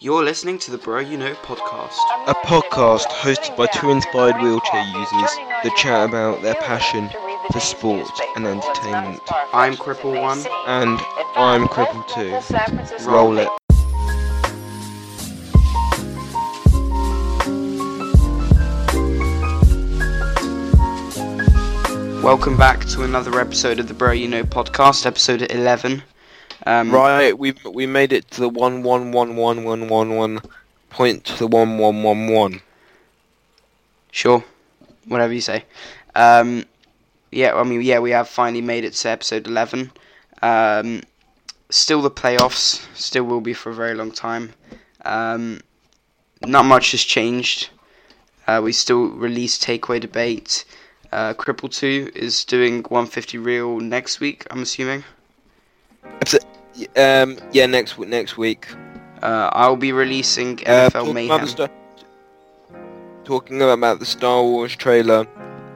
You're listening to the Bro You Know podcast. A podcast hosted by two inspired wheelchair users that chat about their passion for sport and entertainment. I'm Cripple One. And I'm Cripple 2. Roll it. Welcome back to another episode of the Bro You Know podcast, episode 11. Um, Right, we we made it to the one one one one one one one point to the one one one one. Sure, whatever you say. Um, yeah, I mean, yeah, we have finally made it to episode 11. Um, still the playoffs, still will be for a very long time. Um, not much has changed. Uh, we still release takeaway debate. Uh, Cripple 2 is doing 150 real next week, I'm assuming. Um, yeah, next w- next week. Uh, I'll be releasing Uh, NFL talking Mayhem. about the Star- talking about the Star Wars trailer,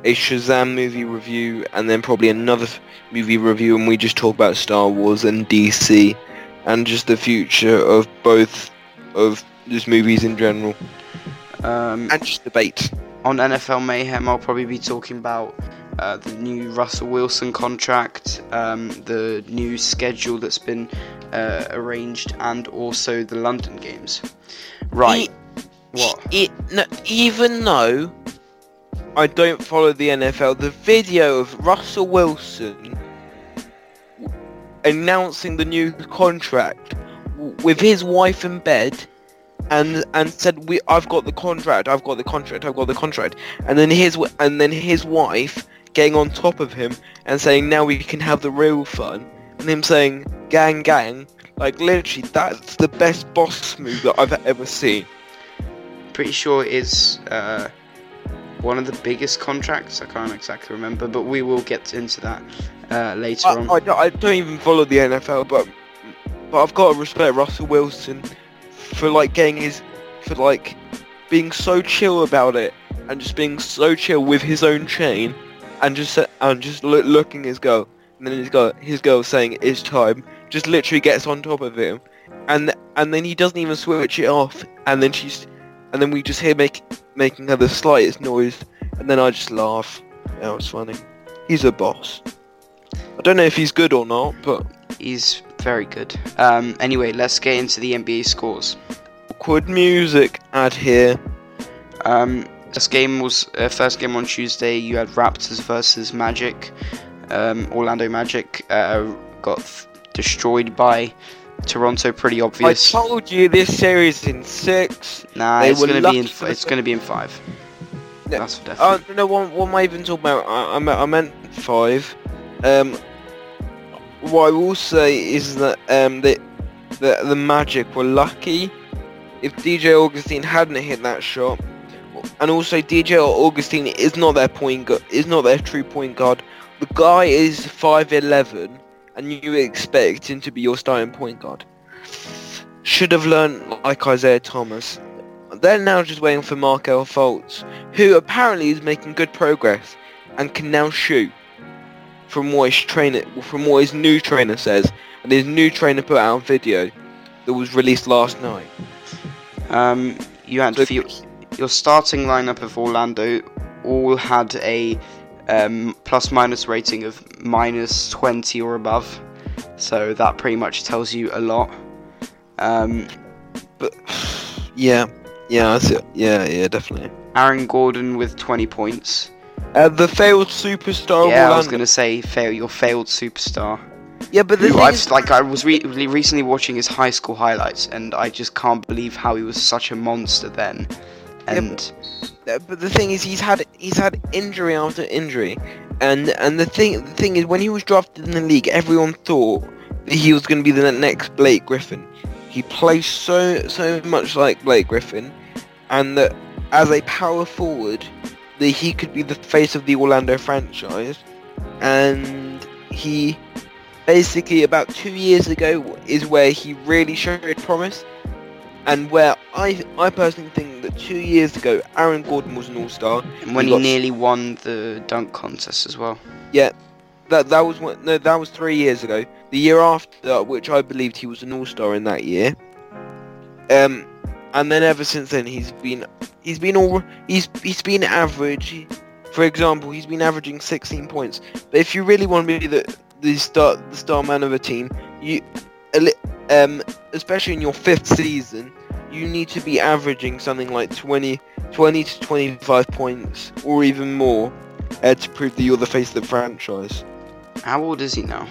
a Shazam movie review, and then probably another f- movie review, and we just talk about Star Wars and DC, and just the future of both of these movies in general, Um, and just debate. On NFL Mayhem, I'll probably be talking about uh, the new Russell Wilson contract, um, the new schedule that's been uh, arranged, and also the London games. Right. What? It, no, even though I don't follow the NFL, the video of Russell Wilson announcing the new contract with his wife in bed and and said we I've got the contract I've got the contract I've got the contract. And then his and then his wife getting on top of him and saying now we can have the real fun. And him saying gang gang. Like literally that's the best boss move that I've ever seen. Pretty sure it is uh, one of the biggest contracts. I can't exactly remember, but we will get into that uh, later I, on. I, don't- I don't even follow the NFL, but but I've got to respect Russell Wilson for like getting his for like being so chill about it and just being so chill with his own chain and just and just loo- looking his girl and then his girl his girl saying it's time just literally gets on top of him and and then he doesn't even switch it off and then she's and then we just hear make, making her the slightest noise and then I just laugh. That was funny. He's a boss. I don't know if he's good or not, but He's very good. Um, anyway, let's get into the NBA scores. awkward music ad here. Um, this game was uh, first game on Tuesday. You had Raptors versus Magic. Um, Orlando Magic uh, got f- destroyed by Toronto. Pretty obvious. I told you this series in six. nah, they it's gonna be in. f- It's gonna be in five. Yeah. That's for Oh definite. no, what, what am I even talking about? I, I, meant, I meant five. Um, what I will say is that um, the, the the Magic were lucky. If DJ Augustin hadn't hit that shot, and also DJ Augustin is not their point guard, is not their true point guard. The guy is five eleven, and you expect him to be your starting point guard. Should have learned like Isaiah Thomas. They're now just waiting for Markelle Fultz, who apparently is making good progress and can now shoot. From what his trainer, from what his new trainer says, and his new trainer put out a video that was released last night. Um, you had So- your, your starting lineup of Orlando all had a um, plus minus rating of minus 20 or above. So that pretty much tells you a lot. Um, But yeah, yeah, that's it. Yeah, yeah, definitely. Aaron Gordon with 20 points. Uh, the failed superstar. yeah, I was gonna say fail your failed superstar. Yeah, but the thing I've is, like I was re- re- recently watching his high school highlights, and I just can't believe how he was such a monster then. And Uh, but the thing is, he's had he's had injury after injury, and and the thing the thing is, when he was drafted in the league, everyone thought that he was going to be the next Blake Griffin. He plays so so much like Blake Griffin, and that as a power forward, that he could be the face of the Orlando franchise, and he basically about two years ago is where he really showed promise and where I I personally think that two years ago Aaron Gordon was an all star. And when he he got- nearly won the dunk contest as well. Yeah, that that was one, no that was three years ago. The year after, which I believed he was an all star in that year, um, and then ever since then he's been he's been all he's he's been average. For example, he's been averaging 16 points. But if you really want to be the the star the star man of a team, you um especially in your fifth season, you need to be averaging something like 20 20 to 25 points or even more uh, to prove that you're the face of the franchise. How old is he now?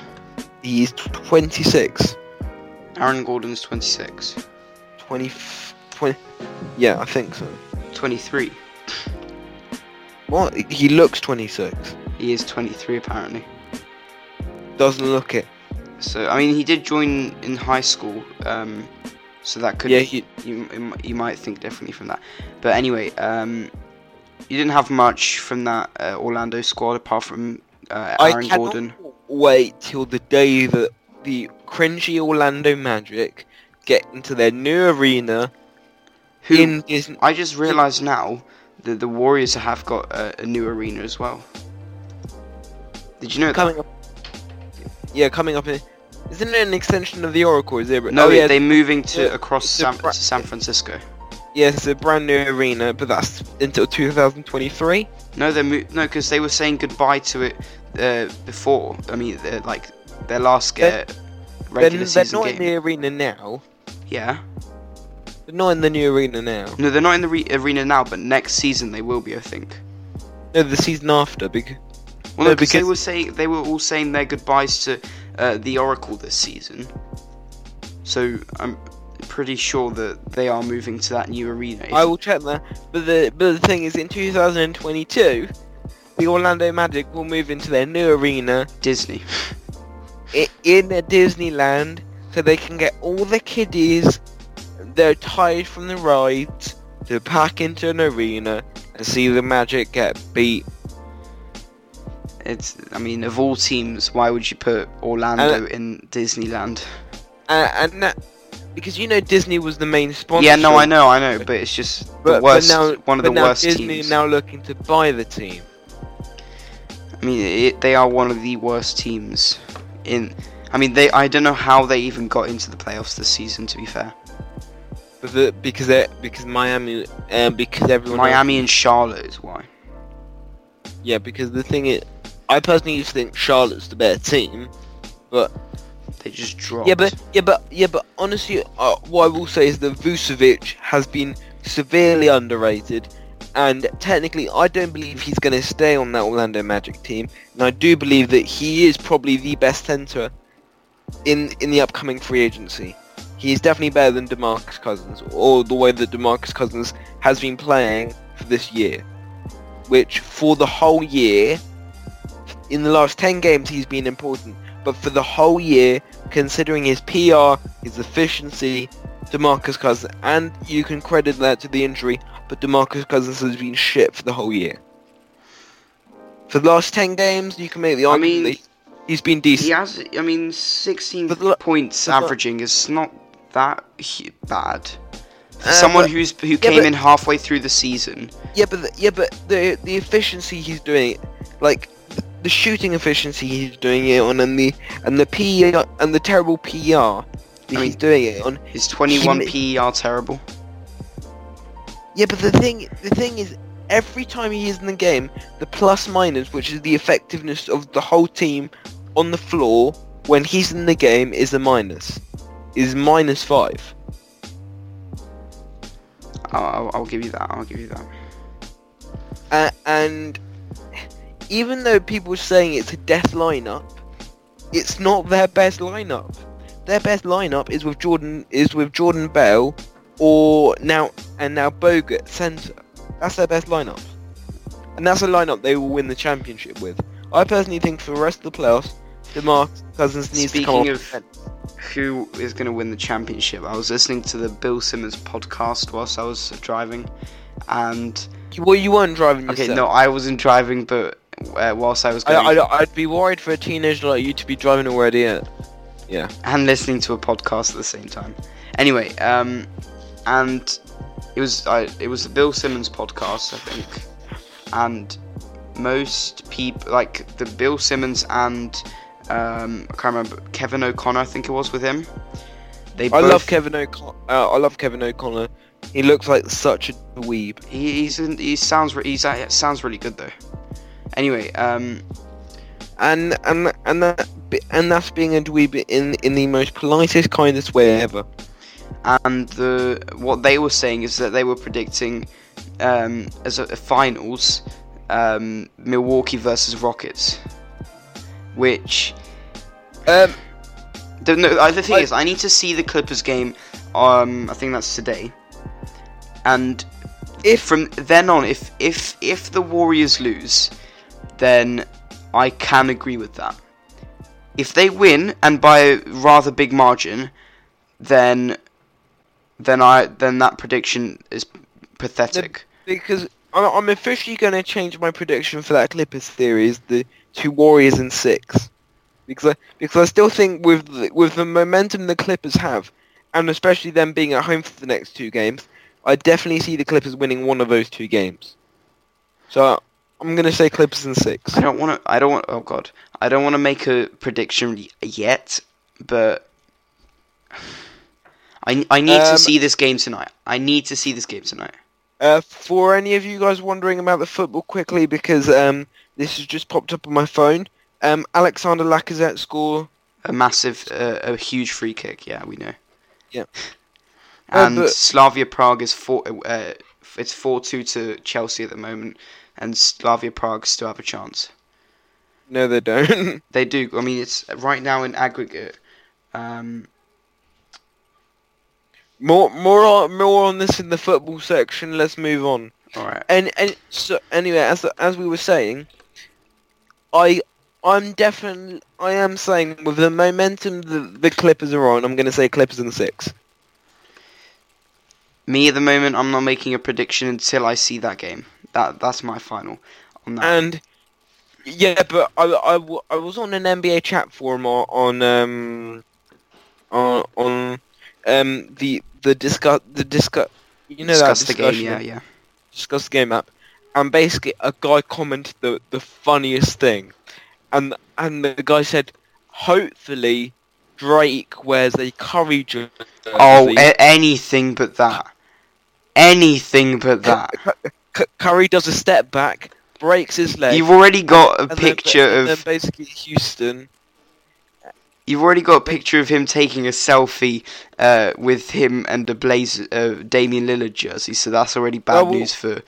He's 26. Aaron Gordon's 26. 20, f- 20 yeah, I think so. 23. What? He looks 26. He is 23 apparently. Doesn't look it. So I mean, he did join in high school, um, so that could Yeah, he you you- might think differently from that. But anyway, um, you didn't have much from that uh, Orlando squad apart from uh, I Aaron cannot Gordon. wait till the day that the cringy Orlando Magic get into their new arena Who in. I just realised now that the Warriors have got a, a new arena as well. Did you know that? coming up. Yeah, coming up in. Isn't it an extension of the Oracle? Is it? No, oh, yeah, they're moving to yeah, across San, bra- to San Francisco. yeah, it's a brand new arena, but that's until 2023. No, they're mo- no, because they were saying goodbye to it uh, before. I mean, they're like their last They're- uh, They're, regular they're season not game. in the arena now. Yeah. They're not in the new arena now. No, they're not in the re- arena now, but next season they will be, I think. No, the season after. Because Well, No, no, because they were saying they were all saying their goodbyes to uh, the Oracle this season. So I'm pretty sure that they are moving to that new arena. I will check that. But the but the thing is, in 2022, the Orlando Magic will move into their new arena Disney. i- in Disneyland, so they can get all the kiddies they're tired from the rides to pack into an arena and see the Magic get beat. It's. I mean, of all teams, why would you put Orlando in Disneyland? Uh, and that because you know Disney was the main sponsor. Yeah, no, I know, I know, but it's just but, but worst. now, one of the worst Disney teams. now looking to buy the team. I mean, it, they are one of the worst teams in. I mean, they. I don't know how they even got into the playoffs this season. To be fair, the, because they because Miami um, because everyone else- Miami and Charlotte is why. yeah because the thing is I personally used to think Charlotte's the better team. But they just dropped. Yeah, but yeah, but yeah, but honestly, uh, what I will say is that Vucevic has been severely underrated, and technically, I don't believe he's going to stay on that Orlando Magic team. And I do believe that he is probably the best center in in the upcoming free agency. He is definitely better than DeMarcus Cousins, or the way that DeMarcus Cousins has been playing for this year, which for the whole year, in the last ten games, he's been important. But for the whole year, considering his PR, his efficiency, DeMarcus Cousins, and you can credit that to the injury, but DeMarcus Cousins has been shit for the whole year. For the last 10 games, you can make the argument I mean, that he's been decent. he has. I mean, 16 But points averaging is not that bad. For Uh, someone but- who's who came but- in halfway through the season. Yeah, but the, yeah, but the the efficiency he's doing, like the shooting efficiency he's doing it on, and the and the PR and the terrible PR that I he's doing it on. His 21 He PER terrible. Yeah, but the thing the thing is, every time he is in the game, the plus minus, which is the effectiveness of the whole team on the floor when he's in the game, is a minus, is minus five. I'll, I'll, give you that. I'll give you that. Uh, and even though people are saying it's a death lineup, it's not their best lineup. Their best lineup is with Jordan is with Jordan Bell, or now and now Bogut centre. That's their best lineup, and that's a lineup they will win the championship with. I personally think for the rest of the playoffs, DeMarcus Cousins needs to come Speaking of who is going to win the championship, I was listening to the Bill Simmons podcast whilst I was driving, and well, you weren't driving okay, yourself. no, I wasn't driving, but uh, whilst I was going I, I'd be worried for a teenager like you to be driving already. Yeah. and listening to a podcast at the same time. Anyway, um, and it was I, it was the Bill Simmons podcast, I think, and most people like the Bill Simmons and um, I can't remember Kevin O'Connor, I think it was with him. They I both, love Kevin O'Connor. Uh, I love Kevin O'Connor. He looks like such a dweeb. He, he's in, he sounds re- he's uh, sounds really good though. Anyway, um, and and and that and that's being a dweeb in in the most politest, kindest way ever. and the what they were saying is that they were predicting um, as a, a finals um, Milwaukee versus Rockets, which Um, the, no, uh, the thing I- is I need to see the Clippers game. Um, I think that's today, and if from then on, if if if the Warriors lose, then I can agree with that. If they win and by a rather big margin, then then I then that prediction is pathetic. because I'm officially going to change my prediction for that Clippers series, the two Warriors in six, because I, because I still think with the, with the momentum the Clippers have, and especially them being at home for the next two games, I definitely see the Clippers winning one of those two games. So I'm going to say Clippers in six. I don't want to. I don't want. Oh God, I don't want to make a prediction yet, but I I need to Um, see this game tonight. I need to see this game tonight. Uh, for any of you guys wondering about the football quickly, because um, this has just popped up on my phone, um, Alexander Lacazette score. A massive, uh, a huge free kick. Yeah, we know. Yeah. Uh, And but- Slavia Prague is four. Uh, it's four two to Chelsea at the moment, and Slavia Prague still have a chance. No, they don't. They do. I mean, it's right now in aggregate. Um, more, more, on, more on this in the football section. Let's move on. all right. And and so anyway, as as we were saying, I I'm definitely I am saying with the momentum the the Clippers are on, I'm going to say Clippers in six. Me at the moment, I'm not making a prediction until I see that game. That that's my final on that. And yeah, but I, I, I was on an NBA chat forum on, on um on on um the the discuss the discuss you know Discuss that the game. Yeah, yeah. discuss the game app, and basically a guy commented the the funniest thing, and and the guy said, hopefully Drake wears a Curry jersey. Oh, a- anything but that. Anything but that. C- Curry does a step back, breaks his leg. You've already got a picture then of. basically Houston. You've already got a picture of him taking a selfie uh, with him and a Blazer, uh, Damian Lillard jersey. So that's already bad well- news for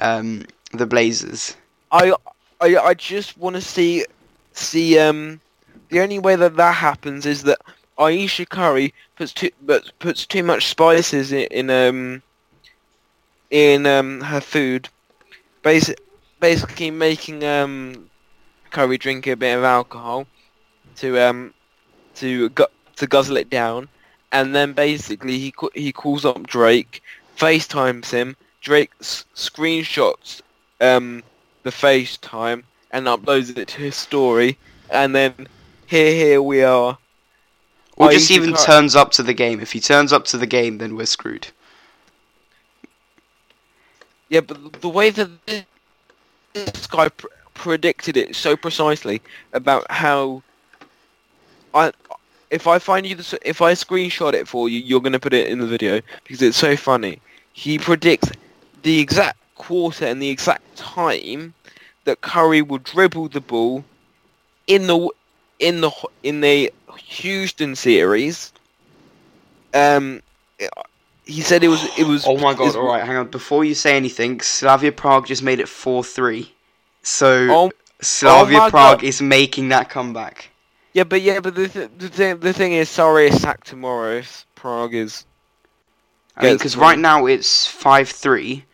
um, the Blazers. I I I just want to see see um the only way that that happens is that Ayesha Curry puts too but puts too much spices in, in um in um her food, basic basically making um Curry drink a bit of alcohol to um to gu- to guzzle it down, and then basically he ca- he calls up Drake, FaceTimes him. Drake s- screenshots um the FaceTime and uploads it to his story, and then here here we are. Or just even turns up to the game. If he turns up to the game, then we're screwed. Yeah, but the way that this guy pr- predicted it so precisely about how I, if I find you the, if I screenshot it for you, you're gonna put it in the video because it's so funny. He predicts the exact quarter and the exact time that Curry will dribble the ball in the in the in the Houston series. Um, he said it was it was. Oh my god! All right, hang on. Before you say anything, Slavia Prague just made it four three. So Oh, Slavia my Prague God. is making that comeback. Yeah, but yeah, but the th- the thing the thing is, sorry, it's sacked tomorrow. If Prague is I mean, because right now it's five three,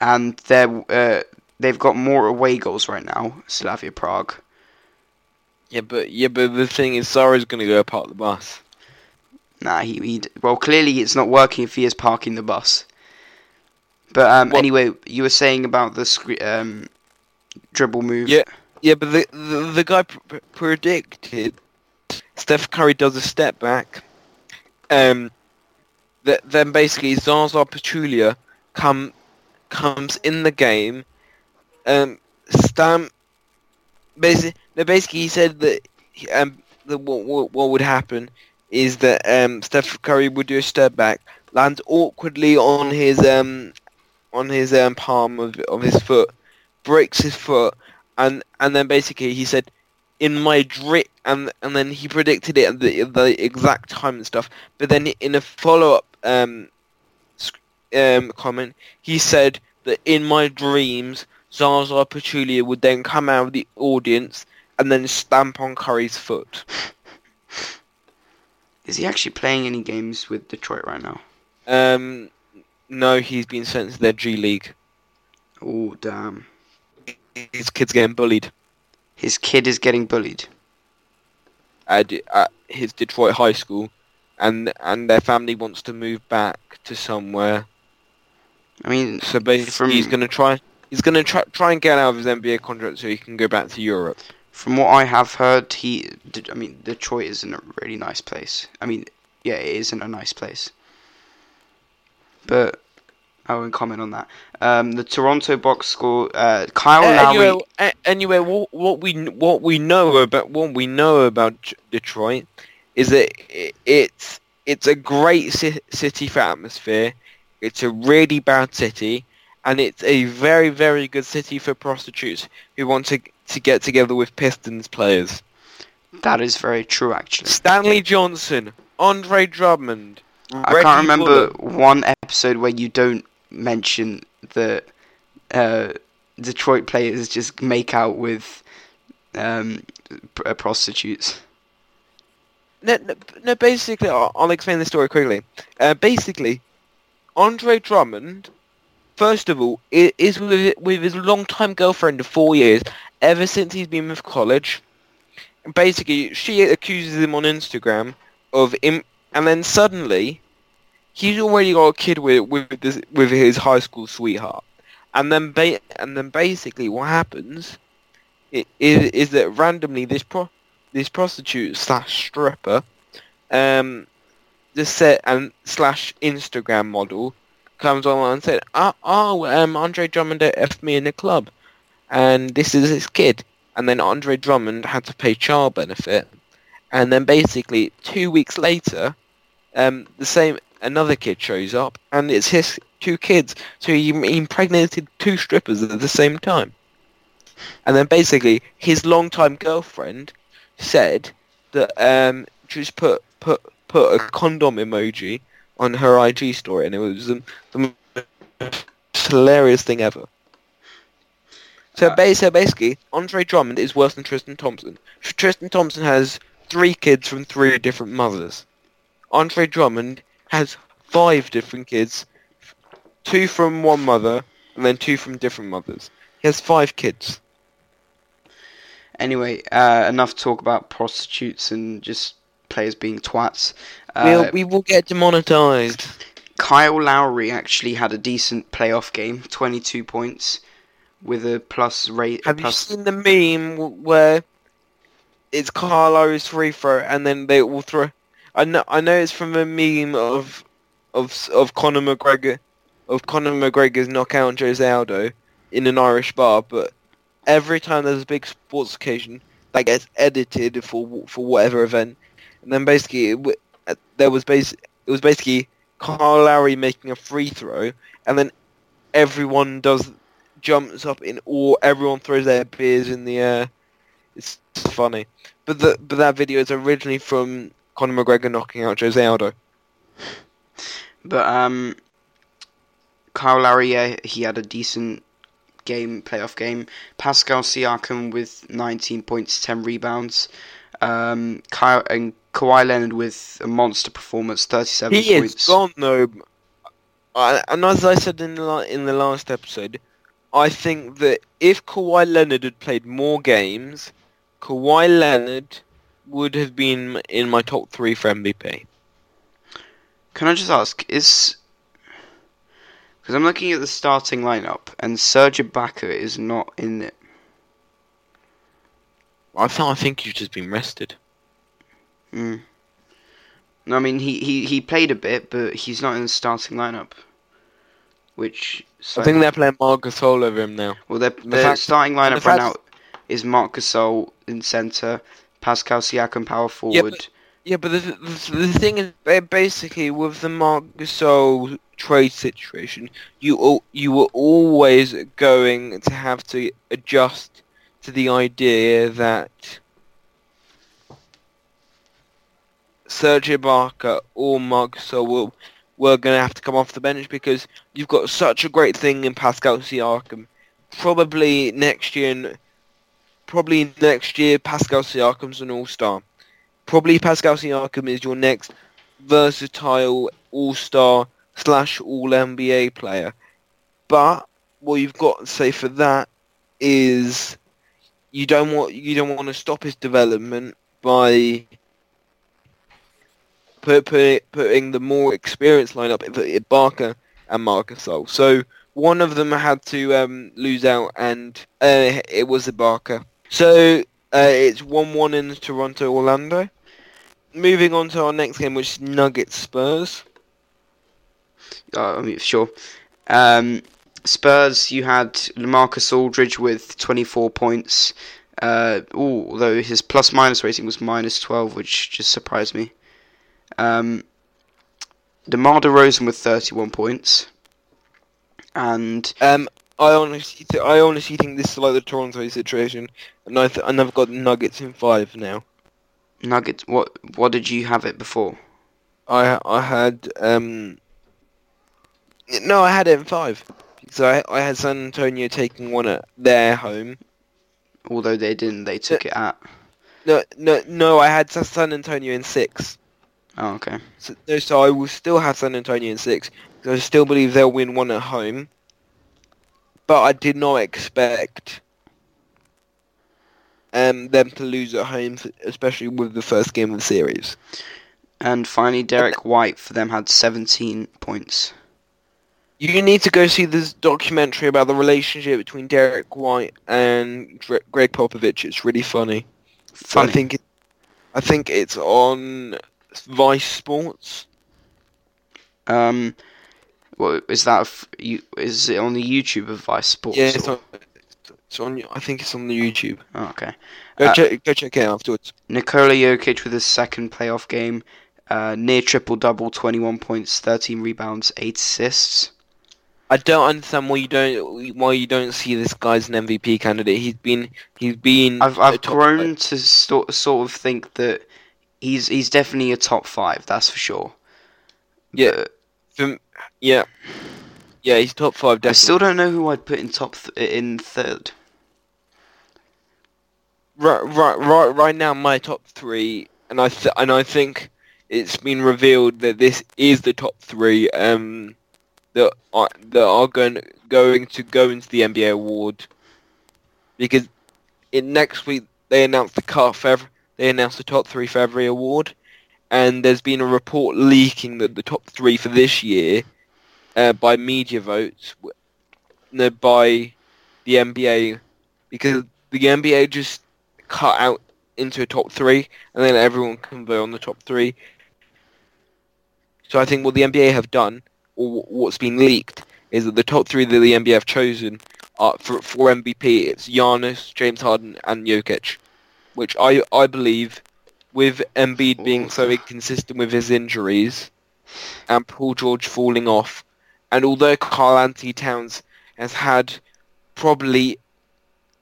and they're uh, they've got more away goals right now. Slavia Prague. yeah, but yeah, but the thing is, Sarri's gonna go park the bus. Nah, he, he well clearly it's not working if he is parking the bus. But um, What- anyway, you were saying about the scre- um, dribble move. Yeah. Yeah, but the the, the guy pr- pr- predicted Steph Curry does a step back. Um, that then basically Zaza Pachulia come comes in the game. Um, Stam. Basically, basically he said that um that what, what would happen is that um, Steph Curry would do a step back, land awkwardly on his um, on his um, palm of, of his foot, breaks his foot, and and then basically he said, "In my dream," and and then he predicted it at the the exact time and stuff. But then in a follow up um, um, comment, he said that in my dreams, Zaza Pachulia would then come out of the audience and then stamp on Curry's foot. Is he actually playing any games with Detroit right now? Um, no, he's been sent to their G League. Oh damn! His kid's getting bullied His kid is getting bullied. at, at his Detroit high school, and and their family wants to move back to somewhere. I mean, So basically, From- he's gonna try. He's gonna try try and get out of his NBA contract so he can go back to Europe. from what I have heard, he. I mean, Detroit isn't a really nice place. I mean, yeah, it isn't a nice place. But I won't comment on that. Um, the Toronto box score. Uh, Kyle Uh, Lowry. anyway, anyway, what, what we what we know about what we know about Detroit is that i it's it's a great ci- city for atmosphere. It's a really bad city, and it's a very very good city for prostitutes who want to to get together with Pistons players. That is very true, actually. Stanley Johnson, Andre Drummond. I Reggie can't remember Bullock. one episode where you don't mention that uh, Detroit players just make out with um, pr- uh, prostitutes. No, no, no basically, I'll, I'll explain the story quickly. Uh, basically, Andre Drummond, first of all, i- is with, with his long-time girlfriend of four years, ever since he's been with college. Basically, she accuses him on Instagram of him, and then suddenly, he's already got a kid with with this, with his high school sweetheart. And then, ba- and then basically, what happens is, is that randomly this pro this prostitute slash stripper, um, the set and slash Instagram model comes online and said, "Oh, oh um, Andre Drummond f me in the club, and this is his kid." And then Andre Drummond had to pay child benefit, and then basically two weeks later, um, the same another kid shows up, and it's his two kids. So he, he impregnated two strippers at the same time. And then basically his longtime girlfriend said that um just put put put a condom emoji on her IG story, and it was the, the most hilarious thing ever. So, Uh, ba- so basically, Andre Drummond is worse than Tristan Thompson. Tristan Thompson has three kids from three different mothers. Andre Drummond has five different kids, two from one mother, and then two from different mothers. He has five kids. Anyway, uh, enough talk about prostitutes and just players being twats. Uh, we'll, we will get demonetized. Kyle Lowry actually had a decent playoff game, 22 points, with a plus rate. Have you seen the meme where it's Carlo's free throw and then they all throw? I know, I know it's from a meme of of of Conor McGregor of Conor McGregor's knockout on Jose Aldo in an Irish bar, but every time there's a big sports occasion that gets edited for for whatever event, and then basically it, uh, there was bas- it was basically Carl Lowry making a free throw, and then everyone does jumps up in awe. Everyone throws their beers in the air. It's funny, but the but that video is originally from Conor McGregor knocking out Jose Aldo. but um, Kyle Lowry, yeah, he had a decent game, playoff game. Pascal Siakam with 19 points, 10 rebounds. Um, Kyle and Kawhi Leonard with a monster performance, 37 He points. is gone though. I, and as I said in the in the last episode, I think that if Kawhi Leonard had played more games, Kawhi Leonard would have been in my top three for MVP. Can I just ask, is because I'm looking at the starting lineup and Serge Ibaka is not in it. I th- I think you've just been rested. Mm. No, I mean he, he, he played a bit, but he's not in the starting lineup. Which I think they're playing Marc Gasol over him now. well, their the fact- starting lineup the right now is Marc Gasol in centre, Pascal Siakam power forward. Yeah, forward, Yeah, but the, the, the thing is, ba- basically, with the Marc Gasol trade situation, you al- you were always going to have to adjust to the idea that Serge Ibaka or Marc Gasol were, were going to have to come off the bench because you've got such a great thing in Pascal Siakam. Probably next year, probably next year, Pascal Siakam's an all-star probably Pascal Siakam is your next versatile all-star slash all-NBA player. But what you've got to say for that is you don't want you don't want to stop his development by put, put, putting the more experienced lineup in Ibaka and Marcus Gasol. So one of them had to um, lose out, and uh, it was Ibaka. So uh, it's one-one in Toronto, Orlando moving on to our next game, which is Nuggets Spurs. Uh, I mean, sure. Um, Spurs, you had LaMarcus Aldridge with 24 points. Uh, ooh, although his plus minus rating was minus 12, which just surprised me. Um, DeMar DeRozan with 31 points. And Um, I honestly, th- I honestly think this is like the Toronto situation, and I th- and I've got Nuggets in five now. Nuggets, what what did you have it before? I I had um, no, I had it in five because I I had San Antonio taking one at their home. Although they didn't, they took it at. No, no, no, I had San Antonio in six. Oh, okay. So, so I will still have San Antonio in six because I still believe they'll win one at home. But I did not expect um, them to lose at home, especially with the first game of the series. And finally, Derrick White for them had 17 points. You need to go see this documentary about the relationship between Derrick White and Gregg Popovich. It's really funny. Funny. I think it, I think it's on Vice Sports. Um, what is that? You, is it on the YouTube of Vice Sports? Yeah, it's on, it's on. I think it's on the YouTube. Oh, okay. Go Uh, check. Go check it out afterwards. Nikola Jokic with his second playoff game, uh, near triple double, 21 points, 13 rebounds, 8 assists. I don't understand why you don't why you don't see this guy as an MVP candidate. He's been he's been. I've I've grown to sort sort of think that he's he's definitely a top five. That's for sure. Yeah. But yeah, yeah, he's top five. I still don't know who I'd put in top th- in third. right, right, right, right now, my top three, and I th- and I think it's been revealed that this is the top three. Um, that are that are going going to go into the NBA award because in next week they announced the cut for every, they announced the top three for every award, and there's been a report leaking that the top three for this year, uh, by media votes, no, by the NBA, because the NBA just cut out into a top three, and then everyone can vote on the top three. So I think what the NBA have done, or what's been leaked, is that the top three that the NBA have chosen are for for MVP. It's Giannis, James Harden, and Jokic, which I I believe, with Embiid being so inconsistent with his injuries, and Paul George falling off, and although Karl-Anthony Towns has had probably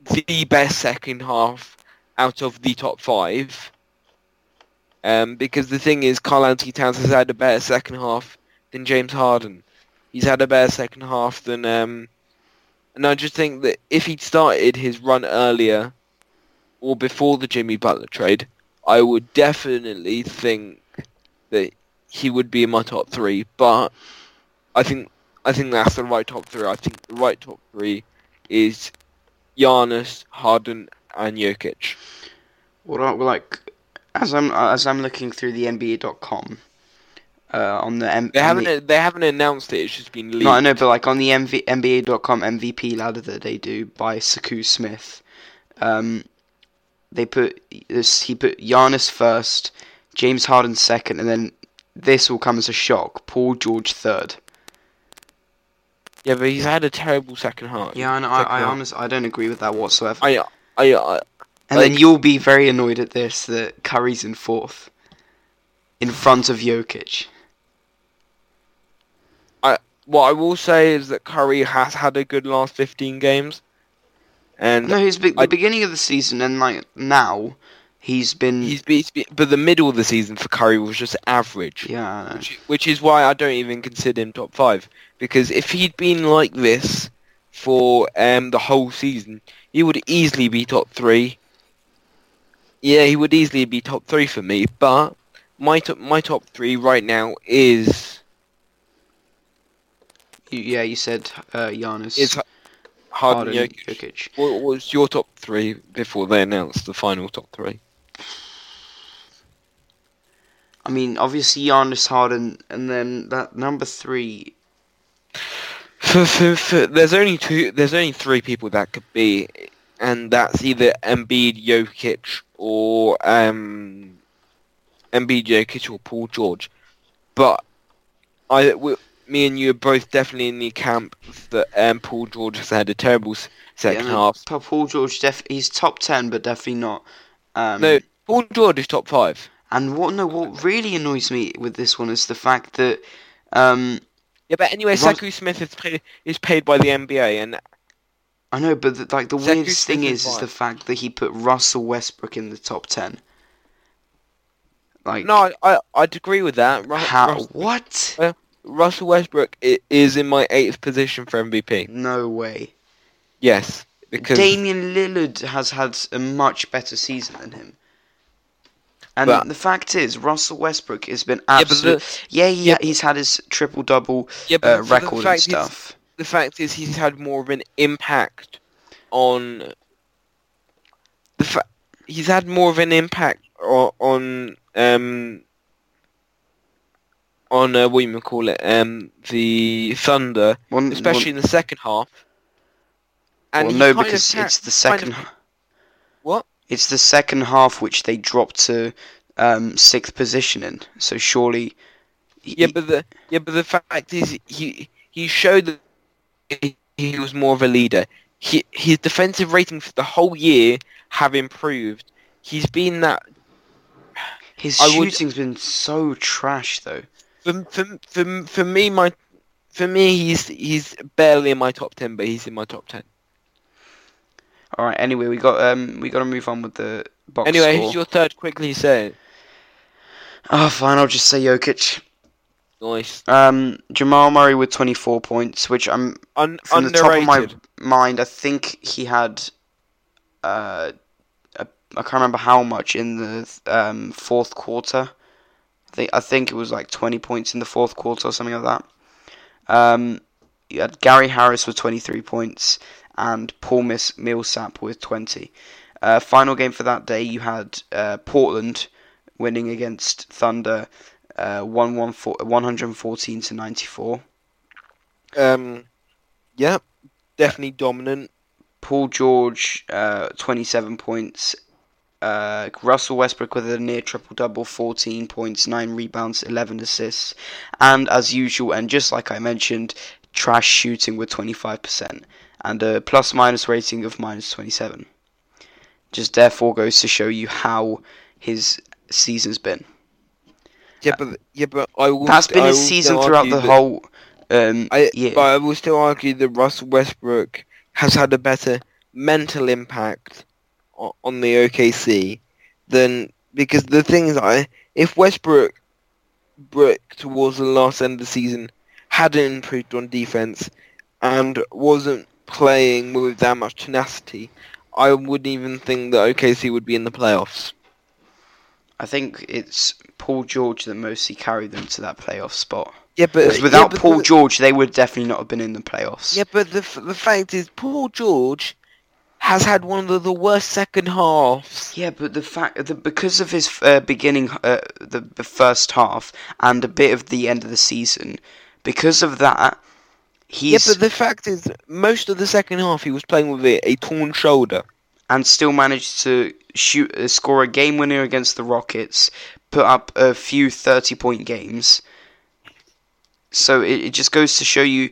the best second half out of the top five. Um, because the thing is, Karl-Anthony Towns has had a better second half than James Harden. He's had a better second half than, um, and I just think that if he'd started his run earlier or before the Jimmy Butler trade, I would definitely think that he would be in my top three. But I think I think that's the right top three. I think the right top three is Giannis, Harden, and Jokic. What are like as I'm as I'm looking through the NBA.com uh, on the M- They haven't the- they haven't announced it. It's just been leaked. No, I know, but like on the MV- NBA.com MVP ladder that they do by Sekou Smith, um, they put this. He put Giannis first, James Harden second, and then this will come as a shock. Paul George third. Yeah, but he's had a terrible second half. Yeah, I know, I, I honestly I don't agree with that whatsoever. I, I, I, and then you'll be very annoyed at this that Curry's in fourth. in front of Jokic. I What I will say is that Curry has had a good last 15 games, and No, he's be- the beginning of the season and like now, he's been he's, be- he's be- but the middle of the season for Curry was just average. yeah. I know. which, which is why I don't even consider him top five. Because if he'd been like this for um, the whole season, he would easily be top three. Yeah, he would easily be top three for me. But my top my top three right now is yeah, you said uh, Giannis, is Harden, Harden, Jokic. Jokic. What was your top three before they announced the final top three? I mean, obviously Giannis, Harden, and then that number three. For, for, for, there's only two. There's only three people that could be, and that's either Embiid, Jokic, or um, Embiid, Jokic, or Paul George. But I, me and you are both definitely in the camp that um, Paul George has had a terrible second yeah, half. Paul George, def- he's top ten, but definitely not. Um, No, Paul George is top five. And what no, what really annoys me with this one is the fact that, um, Yeah, but anyway, Rus- Sekou Smith is paid, is paid by the NBA, and I know, but the, like the Zach weirdest thing Smith is, is is the fact that he put Russell Westbrook in the top ten. Like no, I, I I'd agree with that. Ru- how? Rus- What? Russell Westbrook is in my eighth position for MVP. No way. Yes, because Damian Lillard has had a much better season than him. And But- the fact is, Russell Westbrook has been but absolute. the- Yeah, he, yeah, he's had his triple double yeah, uh, record and is- stuff. the fact is he's had more of an impact on the fa- he's had more of an impact on, on um on uh, what you call it um the Thunder, Well, especially in the second half. well, well no, kind of because it's the kind second. of- What? It's the second half which they dropped to um, sixth position in. So surely. he- Yeah, but the yeah, but the fact is, he he showed that he, was more of a leader. He, his defensive rating for the whole year have improved. He's been that his I would- shooting's been so trash though. For for for, for me. My for me, he's he's barely in my top ten, but he's in my top ten. All right. Anyway, we got um we got to move on with the box Anyway, score. who's your third? Quickly say. Oh, fine. I'll just say Jokic. Nice. Um, Jamal Murray with 24 points, which I'm Un- from the top of my mind. I think he had. Uh, a, I can't remember how much in the um fourth quarter. I think I think it was like 20 points in the fourth quarter or something like that. Um, you had Gary Harris with 23 points and Paul Mis- Millsap with 20. Uh, final game for that day, you had uh, Portland winning against Thunder, uh, 114 to 94. Um, yeah, definitely dominant. Paul George, uh, 27 points. Uh, Russell Westbrook with a near triple double, 14 points, 9 rebounds, 11 assists. And as usual, and just like I mentioned, trash shooting with 25%. And a plus minus rating of minus 27. Just therefore goes to show you how his season's been. Yeah, but yeah, but I will. That's been his season throughout the whole um, I, year. But I will still argue that Russell Westbrook has had a better mental impact on, the OKC than because the thing is, I if Westbrook broke towards the last end of the season hadn't improved on defense and wasn't playing with that much tenacity, I wouldn't even think that OKC would be in the playoffs. I think it's Paul George that mostly carried them to that playoff spot. Yeah, but 'Cause yeah, without but Paul the- George, they would definitely not have been in the playoffs. Yeah, but the the fact is, Paul George has had one of the worst second halves. Yeah, but the fact that because of his uh, beginning, uh, the, the first half, and a bit of the end of the season, because of that, he's Yeah, but the fact is, most of the second half he was playing with a, a torn shoulder. and still managed to shoot, uh, score a game winner against the Rockets, put up a few thirty-point games. So it, it just goes to show you,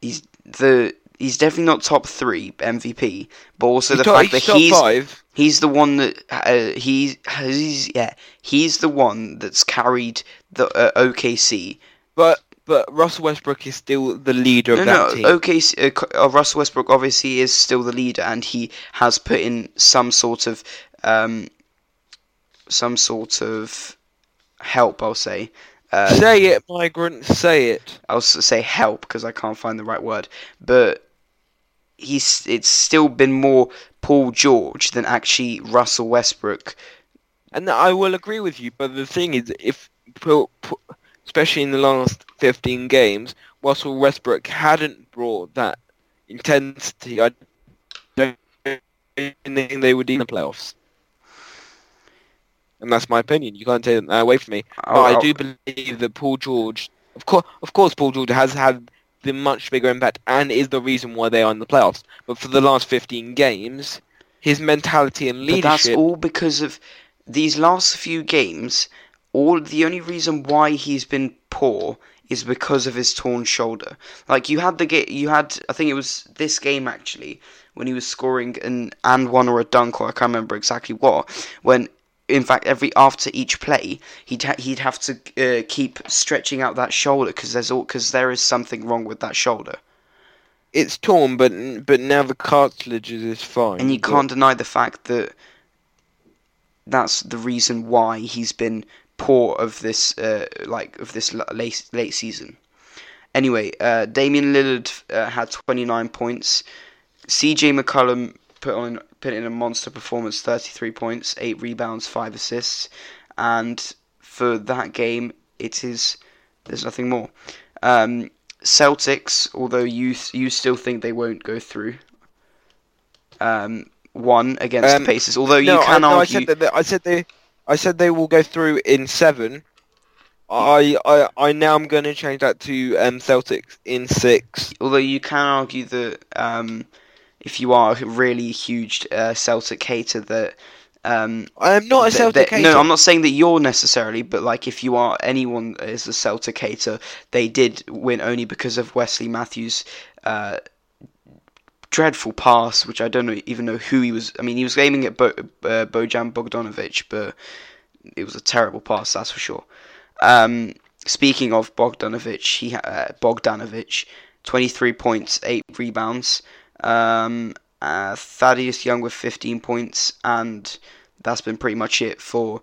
he's the he's definitely not top three MVP, but also He's the top, fact that he's top he's five. He's the one that uh, he he's yeah he's the one that's carried the uh, OKC. But but Russell Westbrook is still the leader No, of that no, team. OKC. Uh, uh, Russell Westbrook obviously is still the leader, and he has put in some sort of um, some sort of help. I'll say. Uh, say it, migrant. Say it. I'll say help because I can't find the right word, but he's it's still been more Paul George than actually Russell Westbrook. And I will agree with you. But the thing is, if especially in the last 15 games, Russell Westbrook hadn't brought that intensity, I don't think they would be in the playoffs. And that's my opinion. You can't take that away from me. But I'll- I oh. do believe that Paul George, of course, of course, Paul George has had the much bigger impact and is the reason why they are in the playoffs. But for the last 15 games, his mentality and leadership. But that's all because of these last few games. All the only reason why he's been poor is because of his torn shoulder. Like you had the ga- you had I think it was this game actually when he was scoring an and one or a dunk or I can't remember exactly what. When in fact every after each play he'd ha- he'd have to uh, keep stretching out that shoulder because there's all because there is something wrong with that shoulder. it's torn, but but now the cartilage is fine. and you but- can't deny the fact that that's the reason why he's been poor of this uh, like of this late late season. Anyway, uh, Damian Lillard uh, had 29 points. CJ McCollum put on put in a monster performance, 33 points, 8 rebounds, 5 assists, and for that game, it is there's nothing more. Um, Celtics, although you you still think they won't go through, um, won against Um, the Pacers. Although no, you I, can no, I argue, said that. they- I said they. I said they will go through in seven. I I I now am going to change that to um Celtics in six. although you can argue that um, if you are a really huge uh, Celtic hater, that um, I am not a Celtic th- hater. No, I'm not saying that you're necessarily, but like if you are anyone is a Celtic hater, they did win only because of Wesley Matthews' uh, dreadful pass, which I don't know, even know who he was. I mean, he was aiming at Bo- uh, Bojan Bogdanovic, but it was a terrible pass, that's for sure. Um, speaking of Bogdanovic, he uh, Bogdanovic, 23 points, eight rebounds. Um, uh, Thaddeus Young with 15 points, and that's been pretty much it for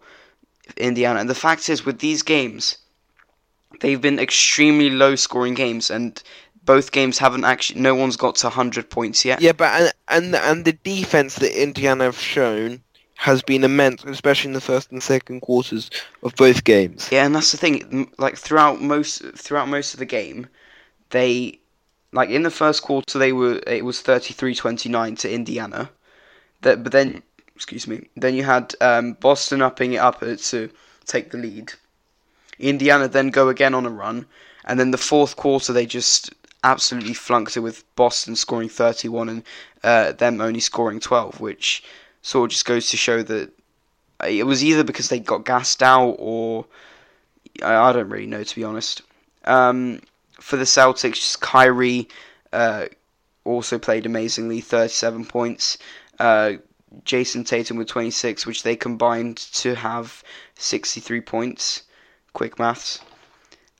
Indiana. And the fact is, with these games, they've been extremely low scoring games, and both games haven't actually, no one's got to 100 points yet. Yeah, but and, and and the defense that Indiana have shown has been immense, especially in the first and second quarters of both games. Yeah, and that's the thing. Like throughout most throughout most of the game, they like in the first quarter they were it was 33-29 to Indiana. That but then excuse me, then you had um, Boston upping it up uh, to take the lead. Indiana then go again on a run, and then the fourth quarter they just absolutely flunked it with Boston scoring 31 and uh, them only scoring 12, which sort of just goes to show that it was either because they got gassed out or I, I don't really know to be honest. Um, for the Celtics, Kyrie uh, also played amazingly, 37 points. Uh, Jayson Tatum with 26, which they combined to have 63 points. Quick maths.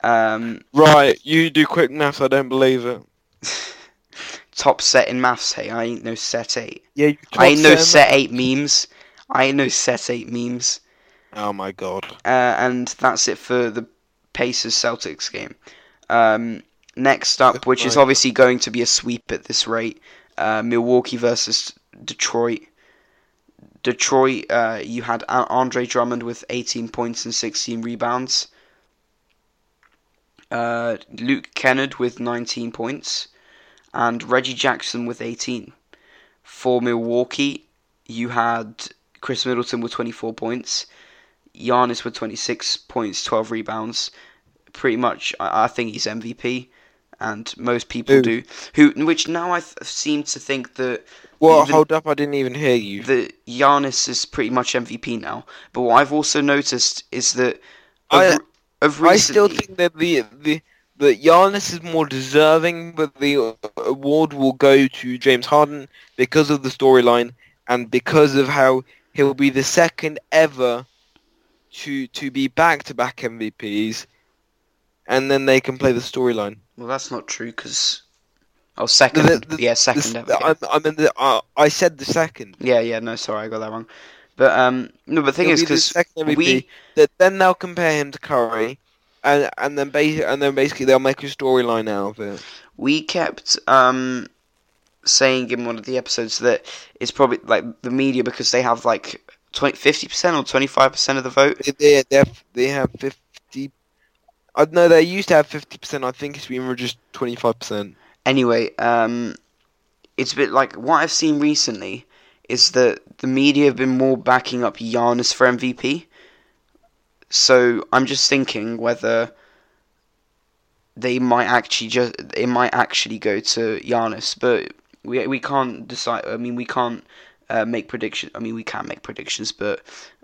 Um, Right, you do quick maths. I don't believe it. top set in maths, hey, I ain't no set 8. Yeah, I ain't no set 8 memes. I ain't no set 8 memes. Oh my god. Uh, and that's it for the Pacers Celtics game. Um, next up, which is obviously going to be a sweep at this rate, uh, Milwaukee versus Detroit. Detroit, uh, you had Andre Drummond with 18 points and 16 rebounds. Uh, Luke Kennard with 19 points. And Reggie Jackson with 18. For Milwaukee, you had Khris Middleton with 24 points. Giannis with 26 points, 12 rebounds. Pretty much, I, I think he's MVP, and most people Who? do. Who, which now I th- seem to think that Well, Even- hold up. I didn't even hear you. that Giannis is pretty much MVP now. But what I've also noticed is that of, I- of I still think that the the that Giannis is more deserving, but the uh, award will go to James Harden because of the storyline and because of how he'll be the second ever to to be back to back MVPs, and then they can play the storyline. Well, that's not true because. Oh, second. The- the- yeah, second. Ever. I, I mean, the, uh, I said the second. yeah, yeah. No, sorry, I got that wrong. But um, no. But the thing He'll is, be the because we that then they'll compare him to Curry, and and then basi- and then basically they'll make a storyline out of it. we kept um saying in one of the episodes that it's probably like the media because they have like 20, 50% or 25% of the vote. They they they have, they have fifty. I know they used to have fifty percent. I think it's been reduced twenty five percent. Anyway, um, it's a bit like what I've seen recently is that the media have been more backing up Giannis for MVP. So I'm just thinking whether they might actually just it might actually go to Giannis, but we we can't decide. I mean, we can't uh, make prediction. I mean, we can make predictions, but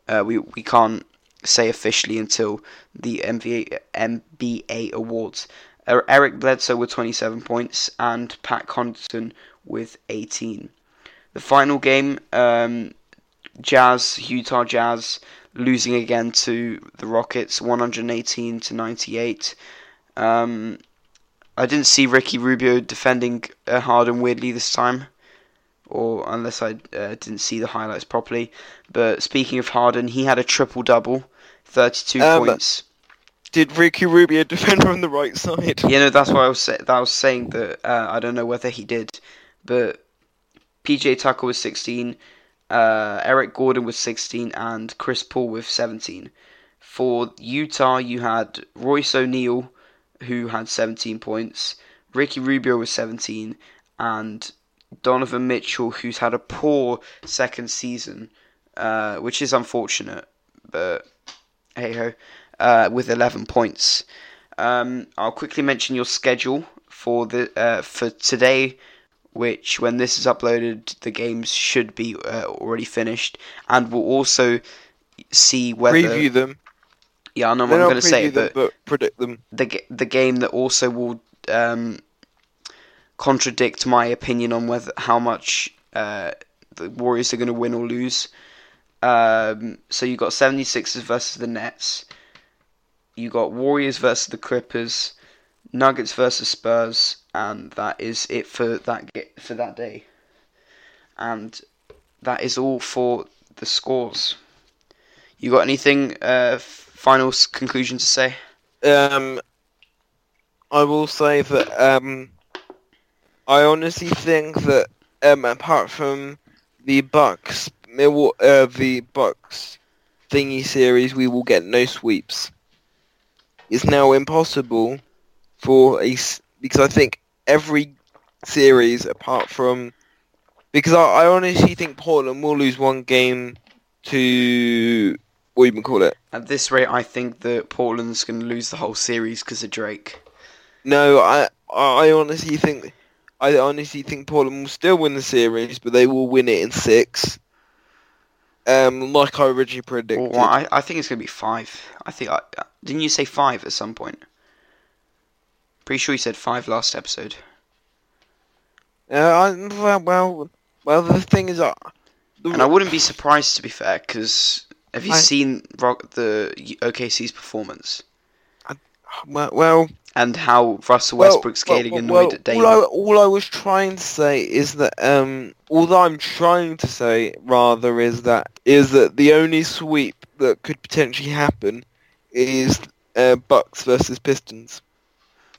uh, we we can't say officially until the NBA NBA awards. Uh, Eric Bledsoe with 27 points and Pat Connaughton with 18. The final game, um, Jazz, Utah Jazz, losing again to the Rockets, 118 to 98. Um, I didn't see Ricky Rubio defending uh, Harden weirdly this time, or unless I uh, didn't see the highlights properly. But speaking of Harden, he had a triple double, 32 Um, points. Did Ricky Rubio defend from the right side? Yeah, no, that's why I was say- that I was saying that uh, I don't know whether he did, but PJ Tucker was 16, uh, Eric Gordon was 16, and Chris Paul with 17. For Utah, you had Royce O'Neale, who had 17 points, Ricky Rubio was 17, and Donovan Mitchell, who's had a poor second season, uh, which is unfortunate, but hey ho, uh, with 11 points. Um, I'll quickly mention your schedule for the uh, for today, which when this is uploaded, the games should be uh, already finished, and we'll also see whether. Preview them. Yeah, I know what I'm going to say, them, but but predict them. the the game that also will um, contradict my opinion on whether how much uh, the Warriors are going to win or lose. Um, so you got 76ers versus the Nets. You got Warriors versus the Clippers, Nuggets versus Spurs, and that is it for that for that day. And that is all for the scores. You got anything uh, final conclusion to say? Um, I will say that um, I honestly think that um, apart from the Bucks, Milwa- uh, the Bucks thingy series, we will get no sweeps. It's now impossible for a because I think every series apart from because I, I honestly think Portland will lose one game to what do you even call it? At this rate, I think that Portland's going to lose the whole series because of Drake. No, I I honestly think I honestly think Portland will still win the series, but they will win it in six. Um, like I originally predicted. Well, I, I think it's going to be five. I think I, didn't you say five at some point? Pretty sure you said five last episode. Uh, I, well, well, well, the thing is, uh, the, And I wouldn't be surprised to be fair, because have you I- seen Rock, the OKC's performance well, well, and how Russell Westbrook's well, getting well, annoyed well, at Dame? all I, all I was trying to say is that, um, although I'm trying to say rather is that is that the only sweep that could potentially happen is uh, Bucks versus Pistons.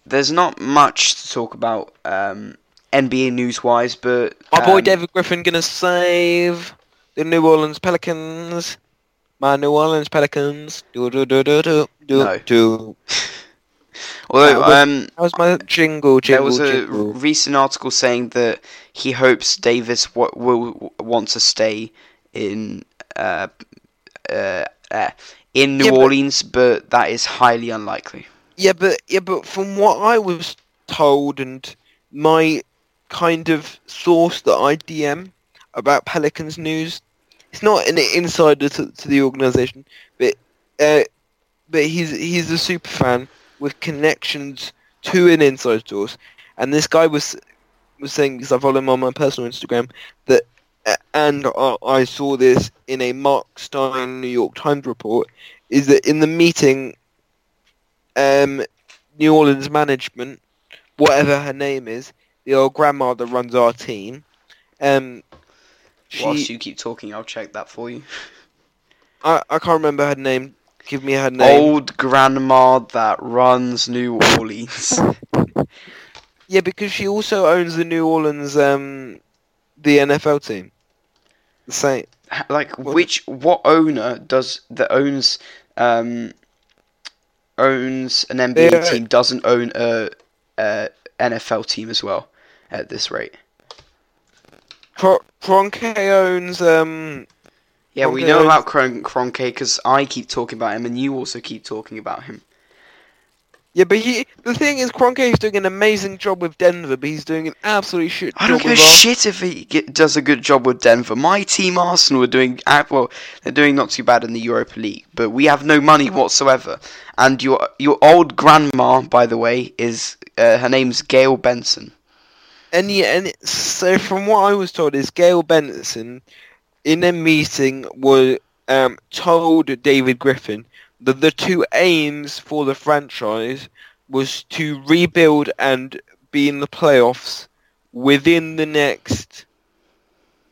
There's not much to talk about um, NBA news-wise, but My boy um, David Griffin gonna save the New Orleans Pelicans. My New Orleans Pelicans. Do do do do do do No. do. Although That was- um, How's my jingle there was a jingle? recent article saying that he hopes Davis w- will want to stay in uh, uh, uh, in New Yeah, but- Orleans, but that is highly unlikely. Yeah, but yeah, but from what I was told and my kind of source that I DM about Pelicans news, it's not an insider to, to the organisation, but uh, but he's he's a super fan with connections to an inside source, and this guy was was saying because I follow him on my personal Instagram that and I, I saw this in a Mark Stein New York Times report, is that in the meeting, um, New Orleans management, whatever her name is, the old grandma that runs our team, um, Whilst you keep talking, I'll check that for you. I, I can't remember her name. Give me her name. Old grandma that runs New Orleans. Yeah, because she also owns the New Orleans, um, the NFL team. The same. like What- which what owner does that owns um owns an NBA Yeah. team doesn't own a, a NFL team as well at this rate? Cro- Kroenke owns, um, Yeah, we know about Kron- Kroenke because I keep talking about him and you also keep talking about him. yeah, but he, the thing is, Kroenke is doing an amazing job with Denver, but he's doing an absolute shit I don't give a shit if he get, does a good job with Denver. My team Arsenal are doing well. They're doing not too bad in the Europa League, but we have no money whatsoever. And your your old grandma, by the way, is uh, her name's Gayle Benson. And yeah, and so from what I was told is Gayle Benson, in a meeting, was um, told David Griffin that the two aims for the franchise was to rebuild and be in the playoffs within the next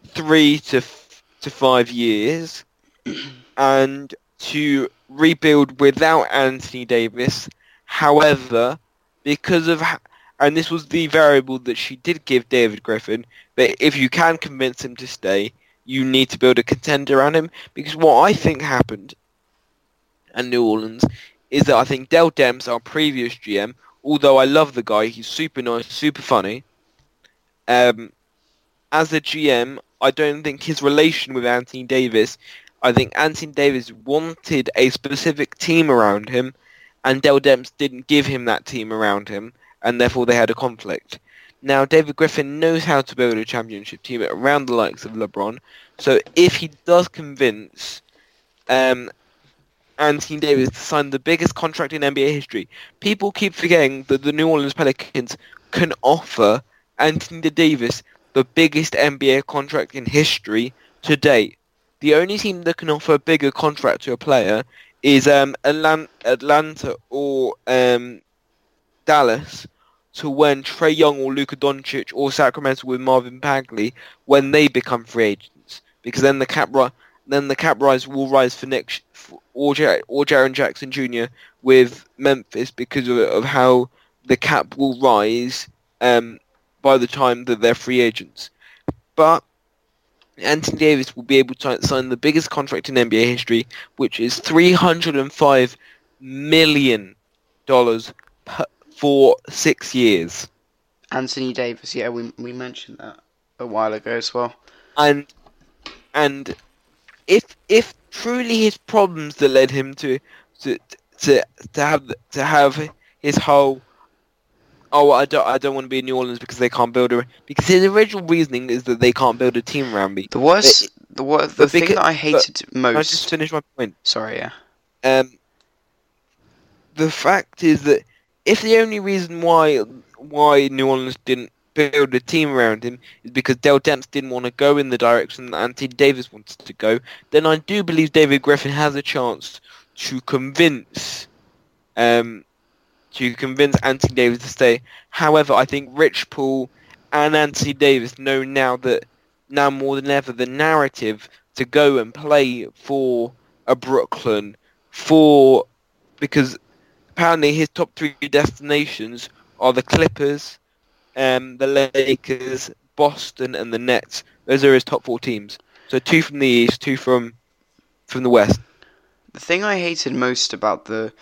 three to f- to five years, and to rebuild without Anthony Davis. However, because of h- and this was the variable that she did give David Griffin, that if you can convince him to stay, you need to build a contender around him. Because what I think happened at New Orleans is that I think Dell Demps, our previous GM, although I love the guy, he's super nice, super funny. Um, as a GM, I don't think his relation with Anthony Davis. I think Anthony Davis wanted a specific team around him, and Dell Demps didn't give him that team around him, and therefore they had a conflict. Now, David Griffin knows how to build a championship team around the likes of LeBron, so if he does convince um, Anthony Davis to sign the biggest contract in NBA history, people keep forgetting that the New Orleans Pelicans can offer Anthony Davis the biggest NBA contract in history to date. The only team that can offer a bigger contract to a player is um, Atlanta or um, Dallas to when Trae Young or Luka Doncic or Sacramento with Marvin Bagley when they become free agents because then the cap ri- then the cap rise will rise for next or Jar- or Jaren Jackson Jr. with Memphis because of, of how the cap will rise um, by the time that they're free agents. But Anthony Davis will be able to sign the biggest contract in NBA history, which is three hundred and five million dollars for six years. Anthony Davis, yeah, we we mentioned that a while ago as well. And and if if truly his problems that led him to to to to have to have his whole oh I don't I don't want to be in New Orleans because they can't build a because his original reasoning is that they can't build a team around me. The worst, the wor- the but thing because- that I hated Can I just most. finish my point? Sorry, yeah. Um, the fact is that if the only reason why why New Orleans didn't build a team around him is because Dell Demps didn't want to go in the direction that Anthony Davis wanted to go, then I do believe David Griffin has a chance to convince um to convince Anthony Davis to stay. However, I think Rich Paul and Anthony Davis know now that now more than ever the narrative to go and play for a Brooklyn for because apparently his top three destinations are the Clippers, um, the Lakers, Boston, and the Nets. Those are his top four teams. So two from the East, two from from the West. The thing I hated most about the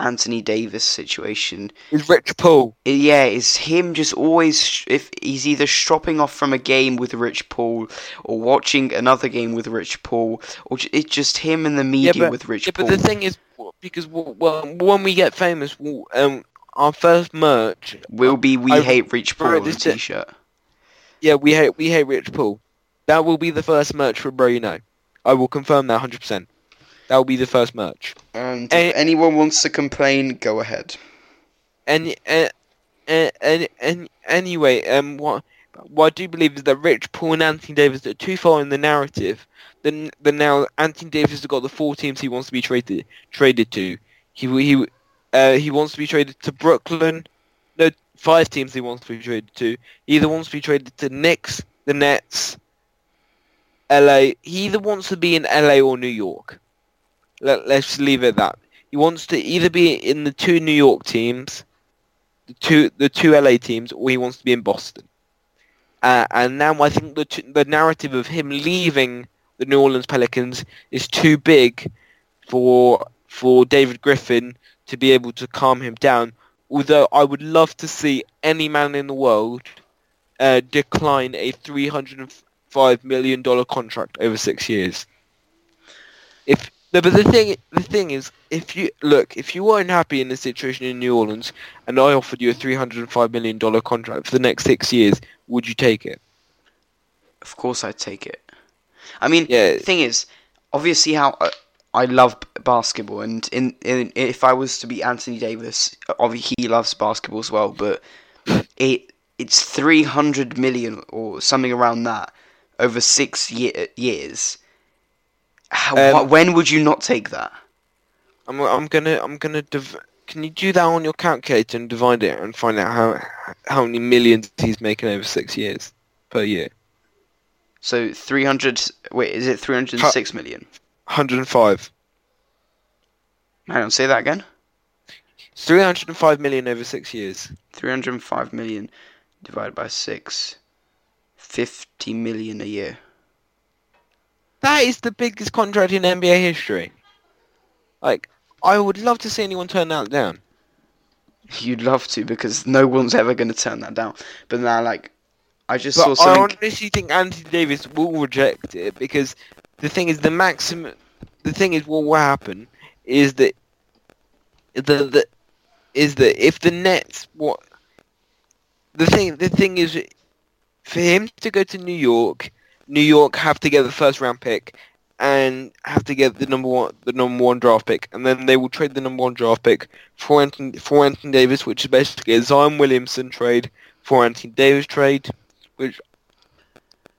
Anthony Davis situation, Is Rich Paul? yeah, is him just always if he's either stropping off from a game with Rich Paul or watching another game with Rich Paul, or it's just him in the media but- with Rich Yeah, Paul. but the thing is, because well, when we get famous, we'll, um, our first merch Will be we I hate Rich Paul wrote on a this t-shirt. Yeah, we hate we hate Rich Paul. That will be the first merch for Bro You Know. I will confirm that hundred percent. That will be the first merch. And if anyone wants to complain, go ahead. And and and and, and anyway, um, what what I do believe is that Rich Paul and Anthony Davis are too far in the narrative. Then, then now Anthony Davis has got the four teams he wants to be traded traded to. He he uh, he wants to be traded to Brooklyn. No, five teams he wants to be traded to. He either wants to be traded to Knicks, the Nets, LA. He either wants to be in LA or New York. Let, let's leave it at that. He wants to either be in the two New York teams, the two the two LA teams, or he wants to be in Boston. Uh, and now I think the t- the narrative of him leaving the New Orleans Pelicans is too big for for David Griffin to be able to calm him down. Although I would love to see any man in the world uh, decline a three hundred and five million dollar contract over six years. If no, but the thing the thing is, if you look, if you weren't happy in the situation in New Orleans, and I offered you a three hundred and five million dollar contract for the next six years, would you take it? Of course, I'd take it. I mean, Yeah. the thing is, obviously, how uh, I love basketball, and in, in if I was to be Anthony Davis, obviously he loves basketball as well. But it it's three hundred million or something around that over six year, years. How, Um, wh- when would you not take that? I'm I'm gonna I'm gonna div- can you do that on your calculator and divide it and find out how how many millions he's making over six years per year? So three hundred. Wait, is it three hundred and six million? 105. Hang on, say that again. It's 305 million over six years. 305 million divided by 6 50 million a year That is the biggest contract in NBA history. Like, I would love to see anyone turn that down. you'd love to because no one's ever going to turn that down but now like i just saw something. I honestly think Anthony Davis will reject it because the thing is the maximum. The thing is what will happen is that the the is that if the Nets what the thing the thing is for him to go to New York, New York have to get the first round pick and have to get the number one the number one draft pick, and then they will trade the number one draft pick for Anthony for Anthony Davis, which is basically a Zion Williamson trade for Anthony Davis trade, which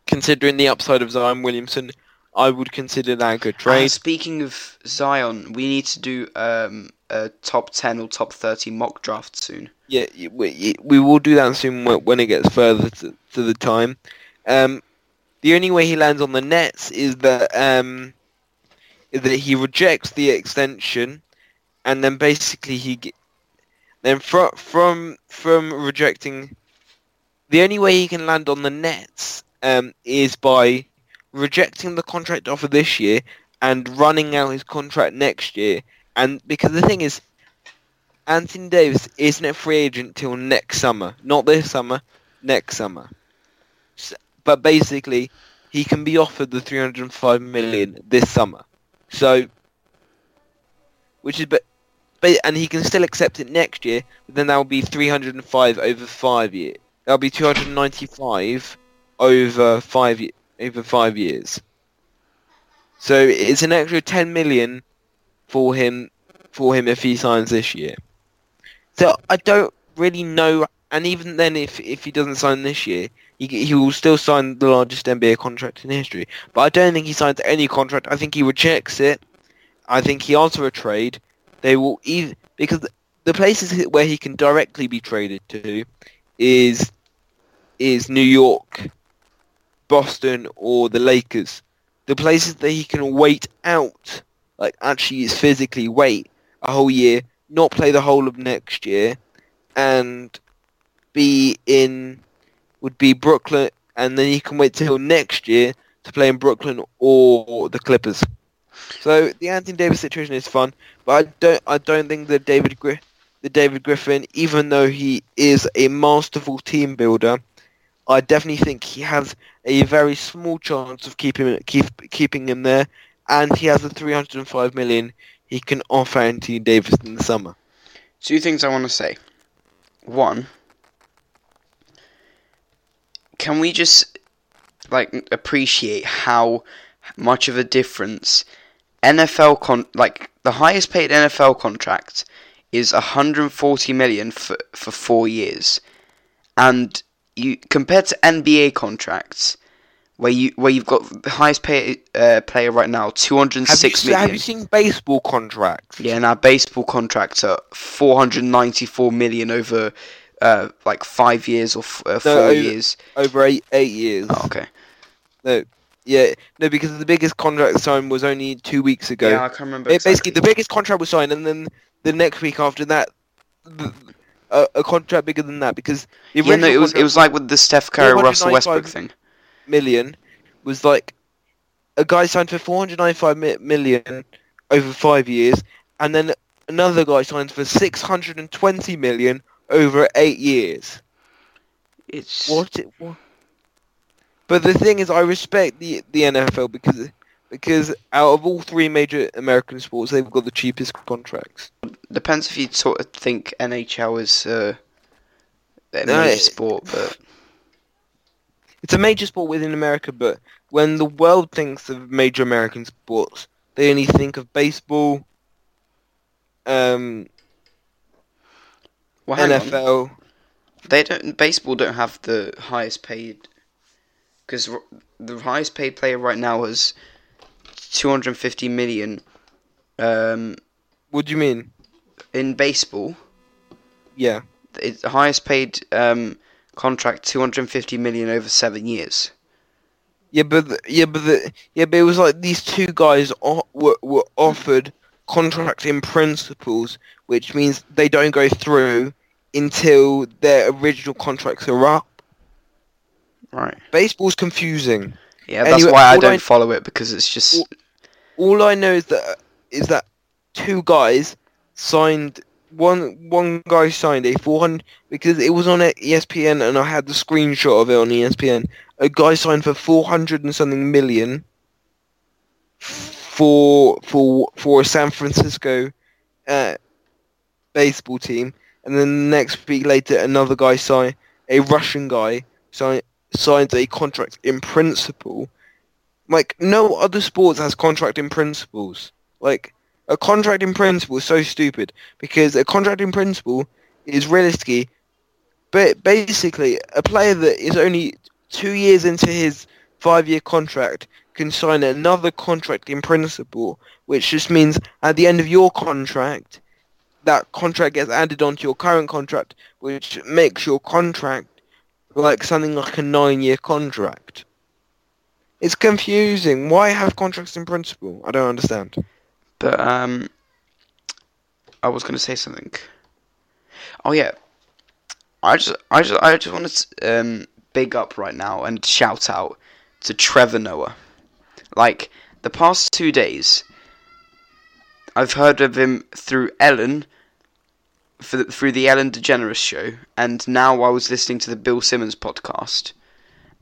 considering the upside of Zion Williamson, I would consider that a good trade. speaking of zion we need to do um a top 10 or top 30 mock draft soon Yeah, we, we will do that soon when it gets further to, to the time. Um, the only way he lands on the Nets is that um, is that he rejects the extension, and then basically he then from from from rejecting, the only way he can land on the Nets um, is by rejecting the contract offer this year and running out his contract next year. And because the thing is, Anthony Davis isn't a free agent till next summer. Not this summer, next summer. But basically, he can be offered the 305 million this summer. So, which is but, but and he can still accept it next year. But then that will be 305 over five years. That'll be 295 over five over five years. So it's an extra 10 million for him for him if he signs this year. So I don't really know, and even then, if if he doesn't sign this year, he he will still sign the largest NBA contract in history. But I don't think he signs any contract. I think he rejects it. I think he asks for a trade. They will either because the places where he can directly be traded to is is New York, Boston, or the Lakers. The places that he can wait out, like actually is physically wait a whole year, not play the whole of next year, and be in would be Brooklyn, and then he can wait till next year to play in Brooklyn or the Clippers. So the Anthony Davis situation is fun, but I don't I don't think that David Gri- the David Griffin, even though he is a masterful team builder, I definitely think he has a very small chance of keeping keep keeping him there, and he has a 305 million he can offer Anthony Davis in the summer. two things i want to say one can we just like appreciate how much of a difference NFL con like the highest paid NFL contract is 140 million for for 4 years and you compared to NBA contracts, where you where you've got the highest paid uh, player right now, two hundred and Have you, million. have you seen baseball contracts? Yeah, now baseball contracts are four hundred ninety-four million over uh, like five years or f- uh, four over- years. Over eight eight years. Oh, okay. No, yeah, no, because the biggest contract signed was only two weeks ago. Yeah, I can't remember. Ba- Basically, the biggest contract was signed, and then the next week after that, the, a, a contract bigger than that because the yeah, no, it was it was like with the Steph Curry Russell Westbrook thing. million was like a guy signed for 495 mi- million over five years, and then another guy signed for 620 million over eight years. It's What? It, what? But the thing is, I respect the the NFL because because out of all three major American sports, they've got the cheapest contracts. depends if you sort of think NHL is uh, a No, major sport, but It's a major sport within America, but when the world thinks of major American sports, they only think of baseball, um, well, hang on. NFL. They don't. Baseball don't have the highest paid, because the highest paid player right now is two hundred fifty million. Um, What do you mean? in baseball, Yeah. it's the highest paid um contract two hundred fifty million over seven years. Yeah, but the, yeah, but the, yeah, but it was like these two guys o- were were offered contract in principles, which means they don't go through until their original contracts are up. Right. Baseball's confusing. Yeah, that's Anyway, why I don't I- follow it because it's just all- All I know is that is that two guys signed one one guy signed a 400 because it was on ESPN and I had the screenshot of it on E ESPN. A guy signed for 400 and something million for for for a San Francisco uh, baseball team, and then the next week later another guy signed a Russian guy signed signed a contract in principle. Like no other sports has contract in principles. Like a contract in principle is so stupid because a contract in principle is realistically, but basically a player that is only two years into his five-year contract can sign another contract in principle, which just means at the end of your contract, that contract gets added onto your current contract, which makes your contract like something like a nine-year contract. It's confusing. Why have contracts in principle? I don't understand. But um, I was gonna say something. Oh yeah, I just, I just, I just want to um big up right now and shout out to Trevor Noah. Like the past two days, I've heard of him through Ellen, for the, through the Ellen DeGeneres show, and now I was listening to the Bill Simmons podcast,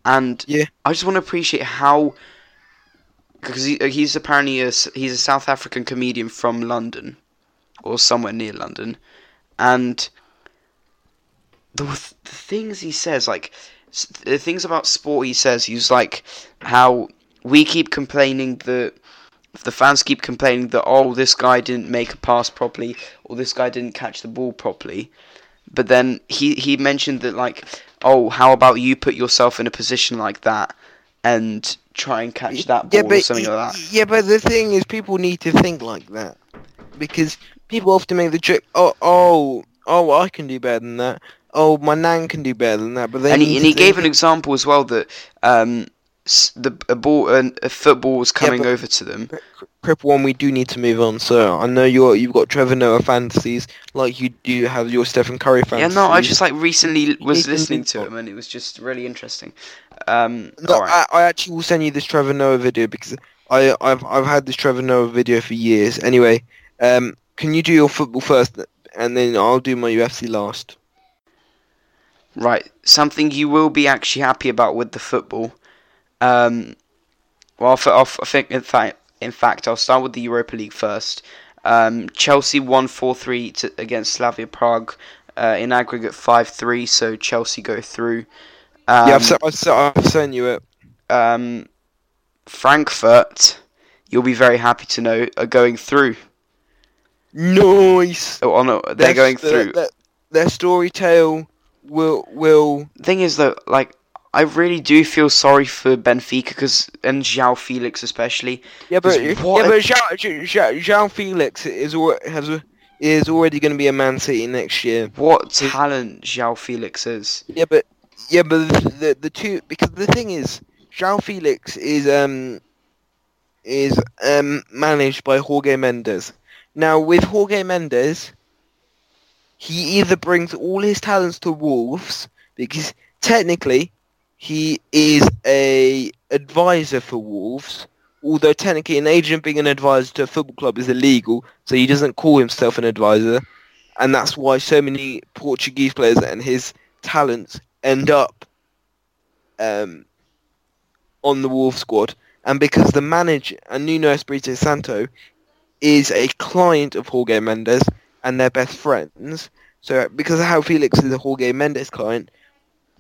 and Yeah. I just want to appreciate how because he, he's apparently a, he's a South African comedian from London or somewhere near London, and the, the things he says, like the things about sport, he says he's like how we keep complaining that the fans keep complaining that oh this guy didn't make a pass properly or this guy didn't catch the ball properly, but then he he mentioned that like oh how about you put yourself in a position like that and try and catch that ball or something like that. Yeah, but the thing is, people need to think like that because people often make the joke. Oh, oh, oh, I can do better than that. Oh, my nan can do better than that. But and he, and he gave an example as well that um, the a ball a, a football was coming but- over to them. Cripple one, we do need to move on. So I know you're you've got Trevor Noah fantasies like you do have your Stephen Curry fantasies. Yeah, no, I just like recently was listening to him and it was just really interesting. Um, No, alright. I, I actually will send you this Trevor Noah video because I I've I've had this Trevor Noah video for years. Anyway, um, can you do your football first, and then I'll do my UFC last. Right, something you will be actually happy about with the football. Um, well, I think in fact, in fact, I'll start with the Europa League first. Um, Chelsea won four three against Slavia Prague uh, in aggregate five three, so Chelsea go through. Um, yeah, I've, sent, I've, sent, I've sent you it. um, Frankfurt, you'll be very happy to know, are going through. Nice. Oh, no, they're Their- going through. Their, their story tale will will thing is that like I really do feel sorry for Benfica because and João Felix especially. yeah, but yeah, but João, João, Felix is has is already going to be a Man City next year. What talent João Felix is. Yeah, but yeah, but the the, the two because the thing is, João Felix is um is um managed by Jorge Mendes. Now with Jorge Mendes, he either brings all his talents to Wolves because technically he is a advisor for Wolves. Although technically an agent being an advisor to a football club is illegal, so he doesn't call himself an advisor, and that's why so many Portuguese players and his talents end up um, on the Wolves squad, and because the manager and Nuno Espirito Santo is a client of Jorge Mendes and they're best friends. So because of how Felix is a Jorge Mendes client,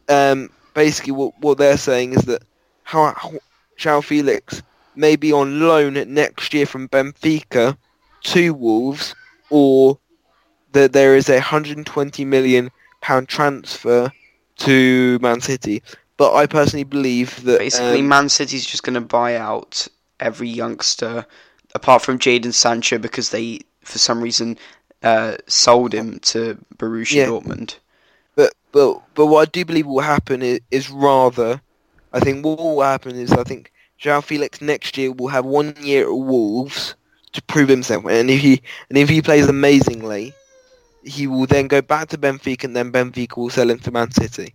um, basically what what they're saying is that how, how João Felix may be on loan next year from Benfica to Wolves, or that there is a 120 million pound transfer to Man City. But I personally believe that Basically, um, Man City's just going to buy out every youngster apart from Jadon Sancho because they, for some reason, uh, sold him to Borussia Yeah. Dortmund. But but what I do believe will happen is, is rather, I think what will happen is I think João Felix next year will have one year at Wolves to prove himself, and if he and if he plays amazingly, he will then go back to Benfica, and then Benfica will sell him to Man City.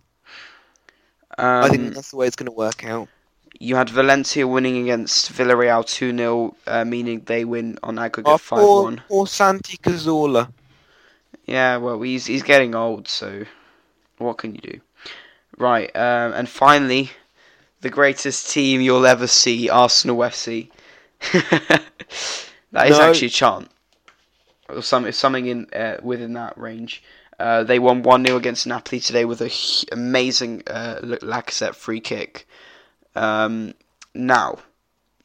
Um, I think that's the way it's going to work out. you had Valencia winning against Villarreal 2 0, uh, meaning they win on aggregate Oh, 5 poor, 1. poor Santi Cazorla. Yeah, well, he's he's getting old, so what can you do? Right, um, and finally, the greatest team you'll ever see, Arsenal FC. that is No. actually a chant, or some something in uh, within that range. Uh, they won one 0 against Napoli today with a h- amazing uh, Lacazette free kick. Um, now,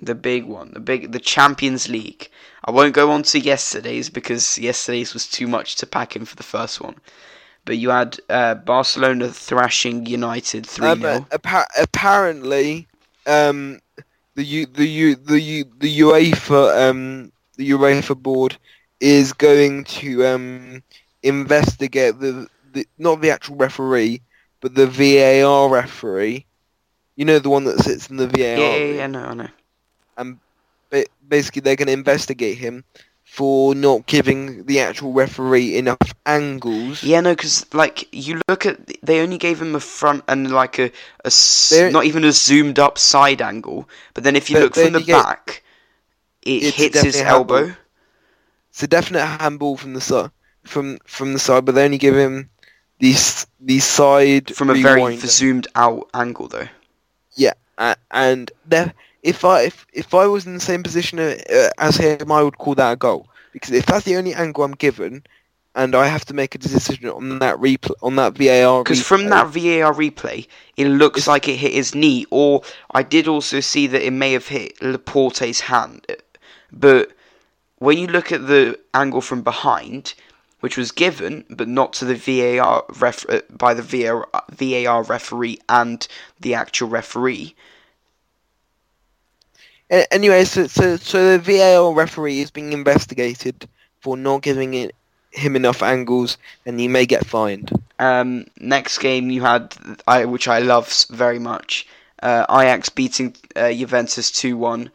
the big one, the big the Champions League. I won't go on to yesterday's because yesterday's was too much to pack in for the first one. But you had uh, Barcelona thrashing United 3 Um, 0. appa- apparently, um, the U- the U- the U- the UEFA um the UEFA board is going to um investigate the, the not the actual referee, but the VAR referee. You know the one that sits in the VAR. yeah, yeah, yeah, no, I know. ba- basically they're going to investigate him for not giving the actual referee enough angles. Yeah, no, because, like, you look at. They only gave him a front and, like, a. a not even a zoomed up side angle. But then if you look from the get- back, it hits his a handball. elbow. It's a definite handball from the side, from from the side, but they only give him these the side From a very zoomed out angle, though. A- and there, if I if, if I was in the same position uh, as him, I would call that a goal because if that's the only angle I'm given, and I have to make a decision on that replay on that VAR. Because from that VAR replay, it looks It's- like it hit his knee, or I did also see that it may have hit Laporte's hand. But when you look at the angle from behind, which was given, but not to the VAR ref- uh, by the VAR, VAR referee and the actual referee, Anyway, so, so so the VAR referee is being investigated for not giving it, him enough angles, and he may get fined. Um, next game you had, I which I love very much, uh, Ajax beating uh, Juventus two one.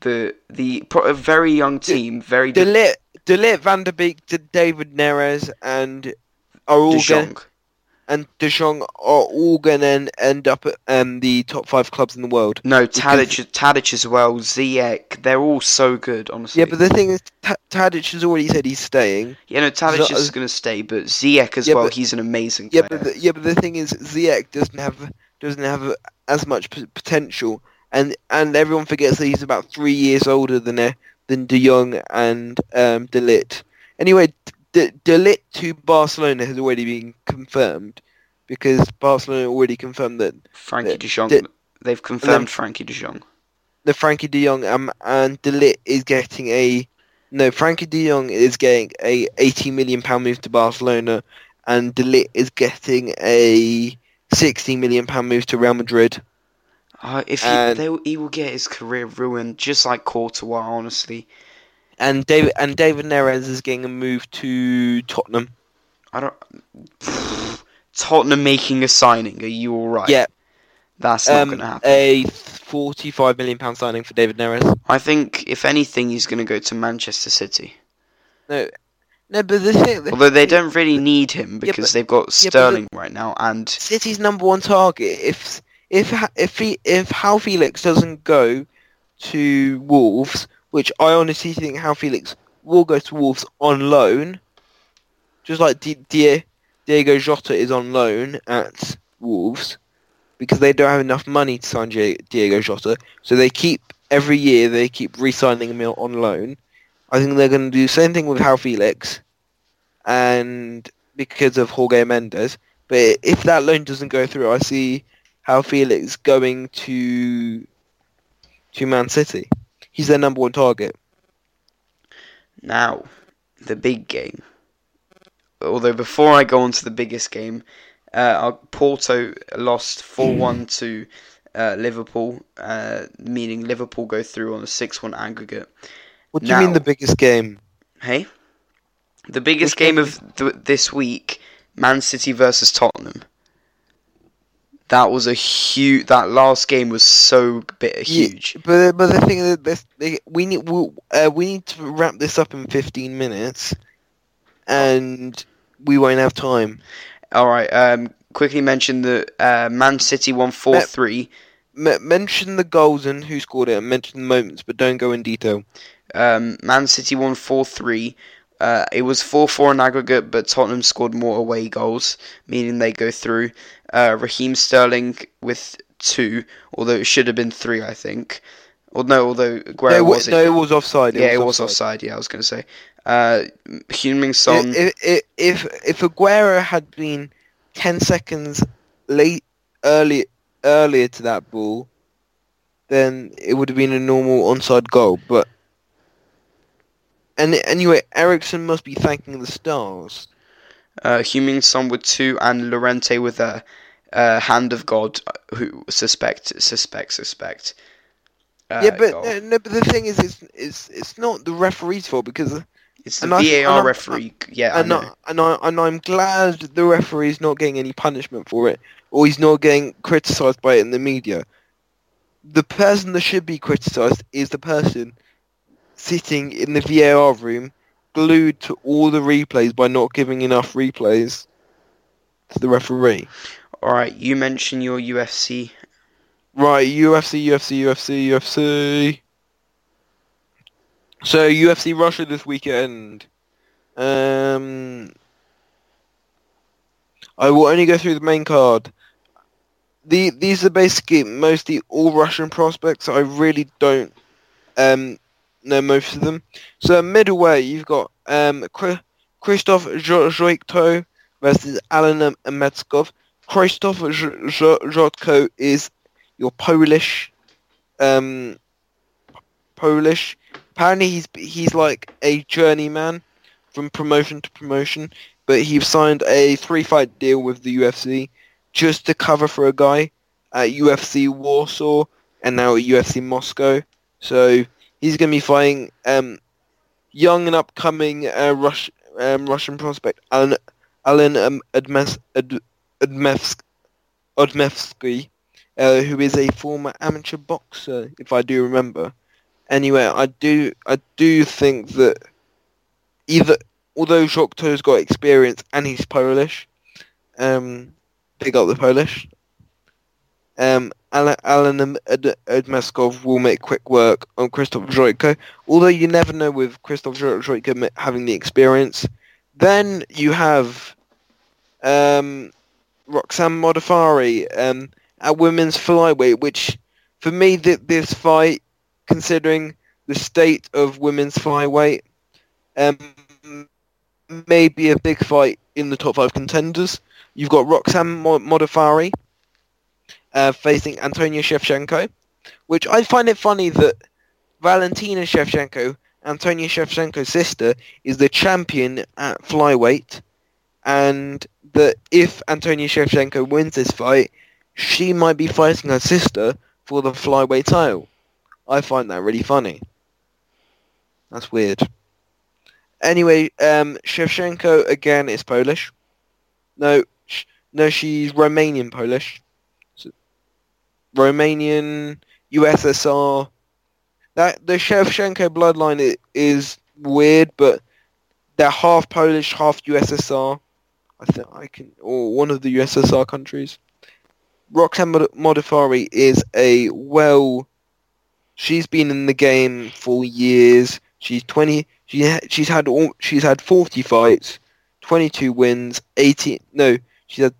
The the pro- a very young team, very de- Delit, De Ligt, Van de Beek, David Neres, and are all De going. And De Jong are all going to end up at um, the top five clubs in the world. No, Because- Tadic, Tadic as well. Ziyech, they're all so good, honestly. Yeah, but the thing is, Ta Tadic has already said he's staying. yeah, no, Tadic So- is going to stay, but Ziyech as Yeah, well. but- he's an amazing player. Yeah, but the, yeah, but the thing is, Ziyech doesn't have doesn't have as much p- potential, and and everyone forgets that he's about three years older than uh, than De Jong and um, De Ligt. Anyway, De, De Ligt to Barcelona has already been confirmed because Barcelona already confirmed that Frenkie the- De Jong, the- they've confirmed Frenkie De Jong. the Frenkie De Jong um, and De Ligt is getting a no. Frenkie De Jong is getting a eighty million pound move to Barcelona, and De Ligt is getting a 60 million pound move to Real Madrid. Uh, if he, they, he will get his career ruined, just like Courtois, honestly. And David and David Neres is getting a move to Tottenham. I don't. Tottenham making a signing. Are you all right? Yeah. That's not Um, going to happen. a 45 million pound signing for David Neres. I think, if anything, he's going to go to Manchester City. No, no, but the thing, Although they don't really need him Yeah, because but- they've got yeah, Sterling right now, and City's number one target. If if if he, if Hal Felix doesn't go to Wolves, which I honestly think João Félix will go to Wolves on loan, just like Di- Di- Diego Jota is on loan at Wolves, because they don't have enough money to sign Di- Diego Jota, so they keep every year they keep re-signing him on loan. I think they're going to do the same thing with João Félix, and because of Jorge Mendes. But if that loan doesn't go through, I see how Felix going to to Man City. He's their number one target. now the big game. Although before I go on to the biggest game, uh, Porto lost four one to uh, Liverpool, uh, meaning Liverpool go through on a six one aggregate. What do you mean the biggest game? Hey, the biggest game game of th- this week, Man City versus Tottenham. That was a huge. That last game was so bit Yeah, huge. But but the thing is, this, they, we need we, uh, we need to wrap this up in fifteen minutes, and we won't have time. All right. Um, quickly mention the uh, Man City won four three. M- mention the goals and who scored it, and mention the moments, but don't go in detail. Um, Man City won 4 3. Uh, it was 4 4 in aggregate, but Tottenham scored more away goals, meaning they go through. Uh, Raheem Sterling with 2, although it should have been 3, I think. Or no, although Aguero no, it wa- was no, it was offside. yeah, it was offside. Yeah, I was going to say. Uh, Heung-min Son. If, if if if Aguero had been ten seconds late early earlier to that ball, then it would have been a normal onside goal. But and anyway, Eriksen must be thanking the stars. uh, Heung-min Son with 2, and Llorente with a uh, hand of God, uh, who suspect, suspect, suspect. Uh, yeah, but goal. no, no, but the thing is, it's it's it's not the referee's fault because it's the and VAR I- referee. yeah, I and know. I, and I and I'm glad the referee's not getting any punishment for it, or he's not getting criticised by it in the media. The person that should be criticised is the person sitting in the VAR room, glued to all the replays by not giving enough replays to the referee. All right, you mentioned your UFC. Right, UFC, UFC, UFC, UFC. So UFC Russia this weekend. Um, I will only go through the main card. The these are basically mostly all Russian prospects. I really don't um know most of them. So middleweight, you've got um Jo- Jotko versus Alan Metskov. Krzysztof Jo- Jo- is your Polish, um, Polish. Apparently, he's he's like a journeyman from promotion to promotion, but he signed a three-fight deal with the UFC just to cover for a guy at UFC Warsaw and now at UFC Moscow. So he's going to be fighting um, young and upcoming uh, um, Russian prospect Alan Alan um, Admes, Ad, Odmevsky uh, who is a former amateur boxer, if I do remember. Anyway, I do I do think that either although Shokto's got experience and he's Polish, um, big up the Polish. Um, Alan, Alan will make quick work on Krzysztof Jotko, although you never know with Krzysztof Jo- having the experience. Then you have um, Roxanne Modafferi, um, at women's flyweight, which for me th- this fight, considering the state of women's flyweight, um, may be a big fight in the top five contenders. You've got Roxanne Mo- Modafferi uh, facing Antonia Shevchenko, which I find it funny that Valentina Shevchenko, Antonia Shevchenko's sister, is the champion at flyweight, and that if Antonia Shevchenko wins this fight, she might be fighting her sister for the flyweight title. I find that really funny. That's weird. Anyway, um, Shevchenko again is Polish. No, sh- no, she's Romanian Polish. So, Romanian USSR. That the Shevchenko bloodline i- is weird, but they're half Polish, half USSR. I think I can, or one of the USSR countries. Roxanne Modafferi is a well. She's been in the game for years. She's twenty. She she's had all. She's had forty fights, twenty two wins, eighteen. No, she's had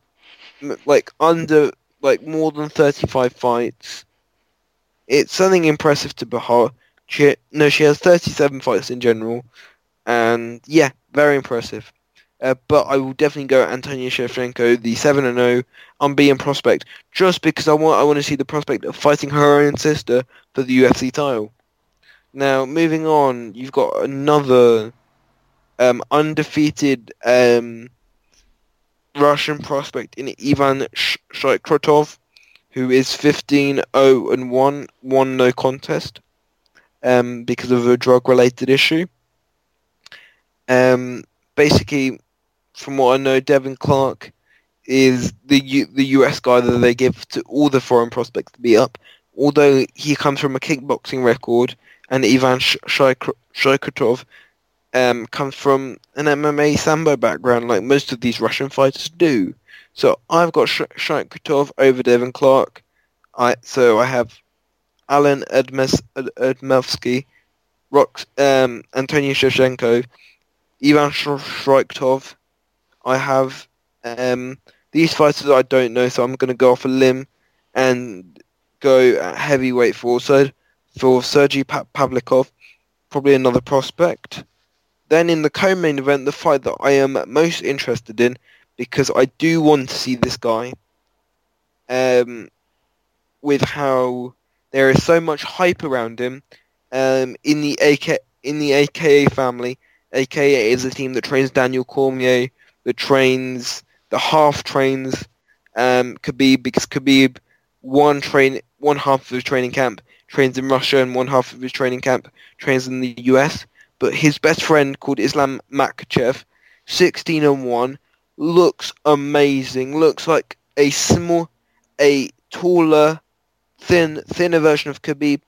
like under like more than thirty five fights. It's something impressive to behold. She no, she has thirty seven fights in general, and yeah, very impressive. Uh, but I will definitely go Antonia Shevchenko, the seven and zero unbeaten prospect, just because I want I want to see the prospect of fighting her own sister for the UFC title. Now, moving on, you've got another um, undefeated um, Russian prospect in Ivan Sh- Shaikrotov, who is 15-0 and 1, won no contest um, because of a drug-related issue. Um, basically, from what I know, Devin Clark is the U- the US guy that they give to all the foreign prospects to beat up. Although he comes from a kickboxing record, and Ivan Sh- Shaikr- um, comes from an MMA sambo background, like most of these Russian fighters do. So I've got Sh- over Devin Clark. I so I have Alan Edmes- Edmelsky, Rox, um, Antonio Shevchenko, Ivan Sh- Shaikrotov. I have um, these fighters I don't know, so I'm going to go off a limb and go at heavyweight for for Sergey pa- Pavlikov, probably another prospect. Then in the co-main event, the fight that I am most interested in, because I do want to see this guy, um, with how there is so much hype around him, um, in the AK in the AKA family. AKA is a team that trains Daniel Cormier, that trains the half trains um, Khabib because Khabib one train one half of his training camp trains in Russia and one half of his training camp trains in the US. But his best friend called Islam Makhachev, 16 and 1, looks amazing. Looks like a small, a taller, thin, thinner version of Khabib.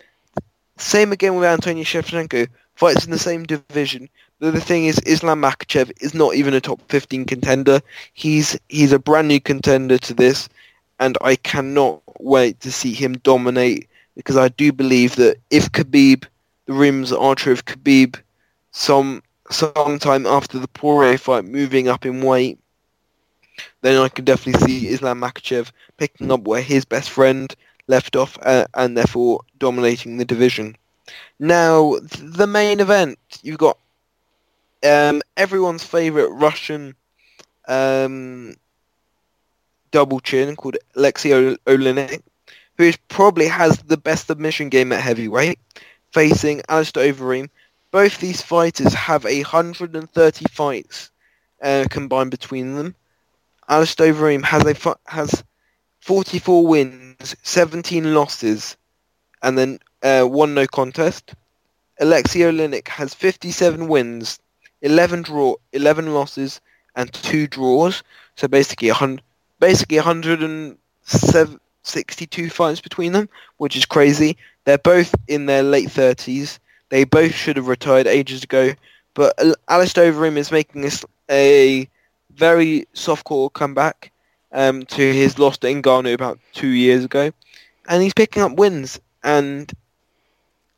Same again with Antonio Shevchenko. Fights in the same division. The thing is, Islam Makhachev is not even a top 15 contender. He's he's a brand new contender to this, and I cannot wait to see him dominate because I do believe that if Khabib, the rims are true of Khabib, some sometime after the Poirier fight, moving up in weight, then I can definitely see Islam Makhachev picking up where his best friend left off uh, and therefore dominating the division. Now, the main event, you've got um, everyone's favorite Russian um, double chin called Alexei Oleinik, who probably has the best submission game at heavyweight, facing Alistair Overeem. Both these fighters have 130 fights uh, combined between them. Alistair Overeem has a has 44 wins, 17 losses, and then uh, one no contest. Alexei Oleinik has 57 wins, 11 draw, 11 losses, and two draws. So basically, a hun- basically 162 fights between them, which is crazy. They're both in their late 30s. They both should have retired ages ago. But Al- Alistair Overeem is making this a very soft-core comeback um, to his loss to Ngannou about two years ago, and he's picking up wins. And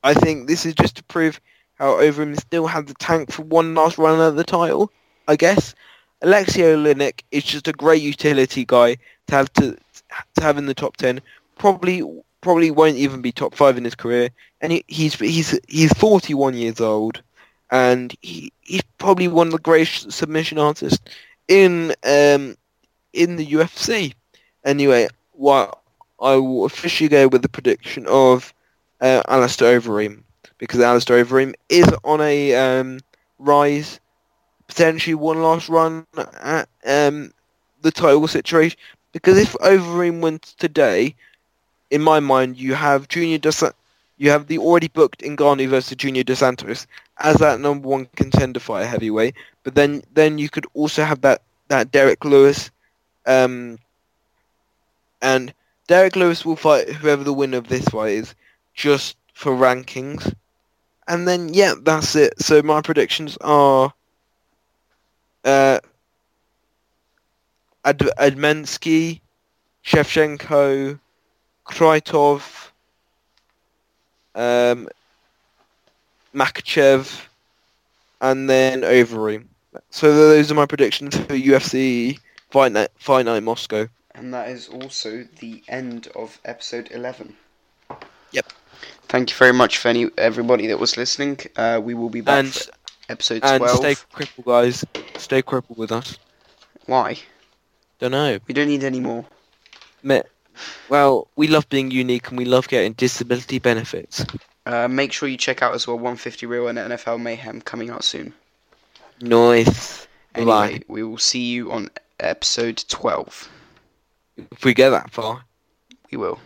I think this is just to prove how Overeem still has the tank for one last run at the title. I guess Alexei Oleinik is just a great utility guy to have to to have in the top ten. Probably probably won't even be top five in his career, and he, he's he's he's 41 years old, and he he's probably one of the greatest submission artists in um in the UFC. Anyway, what I will officially go with the prediction of uh, Alistair Overeem because Alistair Overeem is on a um, rise, potentially one last run at um, the title situation. Because if Overeem wins today, in my mind, you have Junior Dos you have the already booked Ngannou versus Junior Dos Santos as that number one contender fight heavyweight. But then then you could also have that that Derrick Lewis, um, and Derrick Lewis will fight whoever the winner of this fight is, just for rankings. And then yeah, that's it. So my predictions are uh Ad- Admensky, Shevchenko, Krytov, um, Makhachev, and then Overeem. So those are my predictions for UFC Fight Fight Night Moscow. And that is also the end of episode 11. Thank you very much for any everybody that was listening. Uh, we will be back And for episode and 12. stay crippled, guys. Stay crippled with us. Why? Don't know. We don't need any more. Me- Well, we love being unique and we love getting disability benefits. Uh, make sure you check out as well 150 Real and NFL Mayhem coming out soon. Nice. Anyway, Bye. we will see you on episode 12. If we get that far. We will.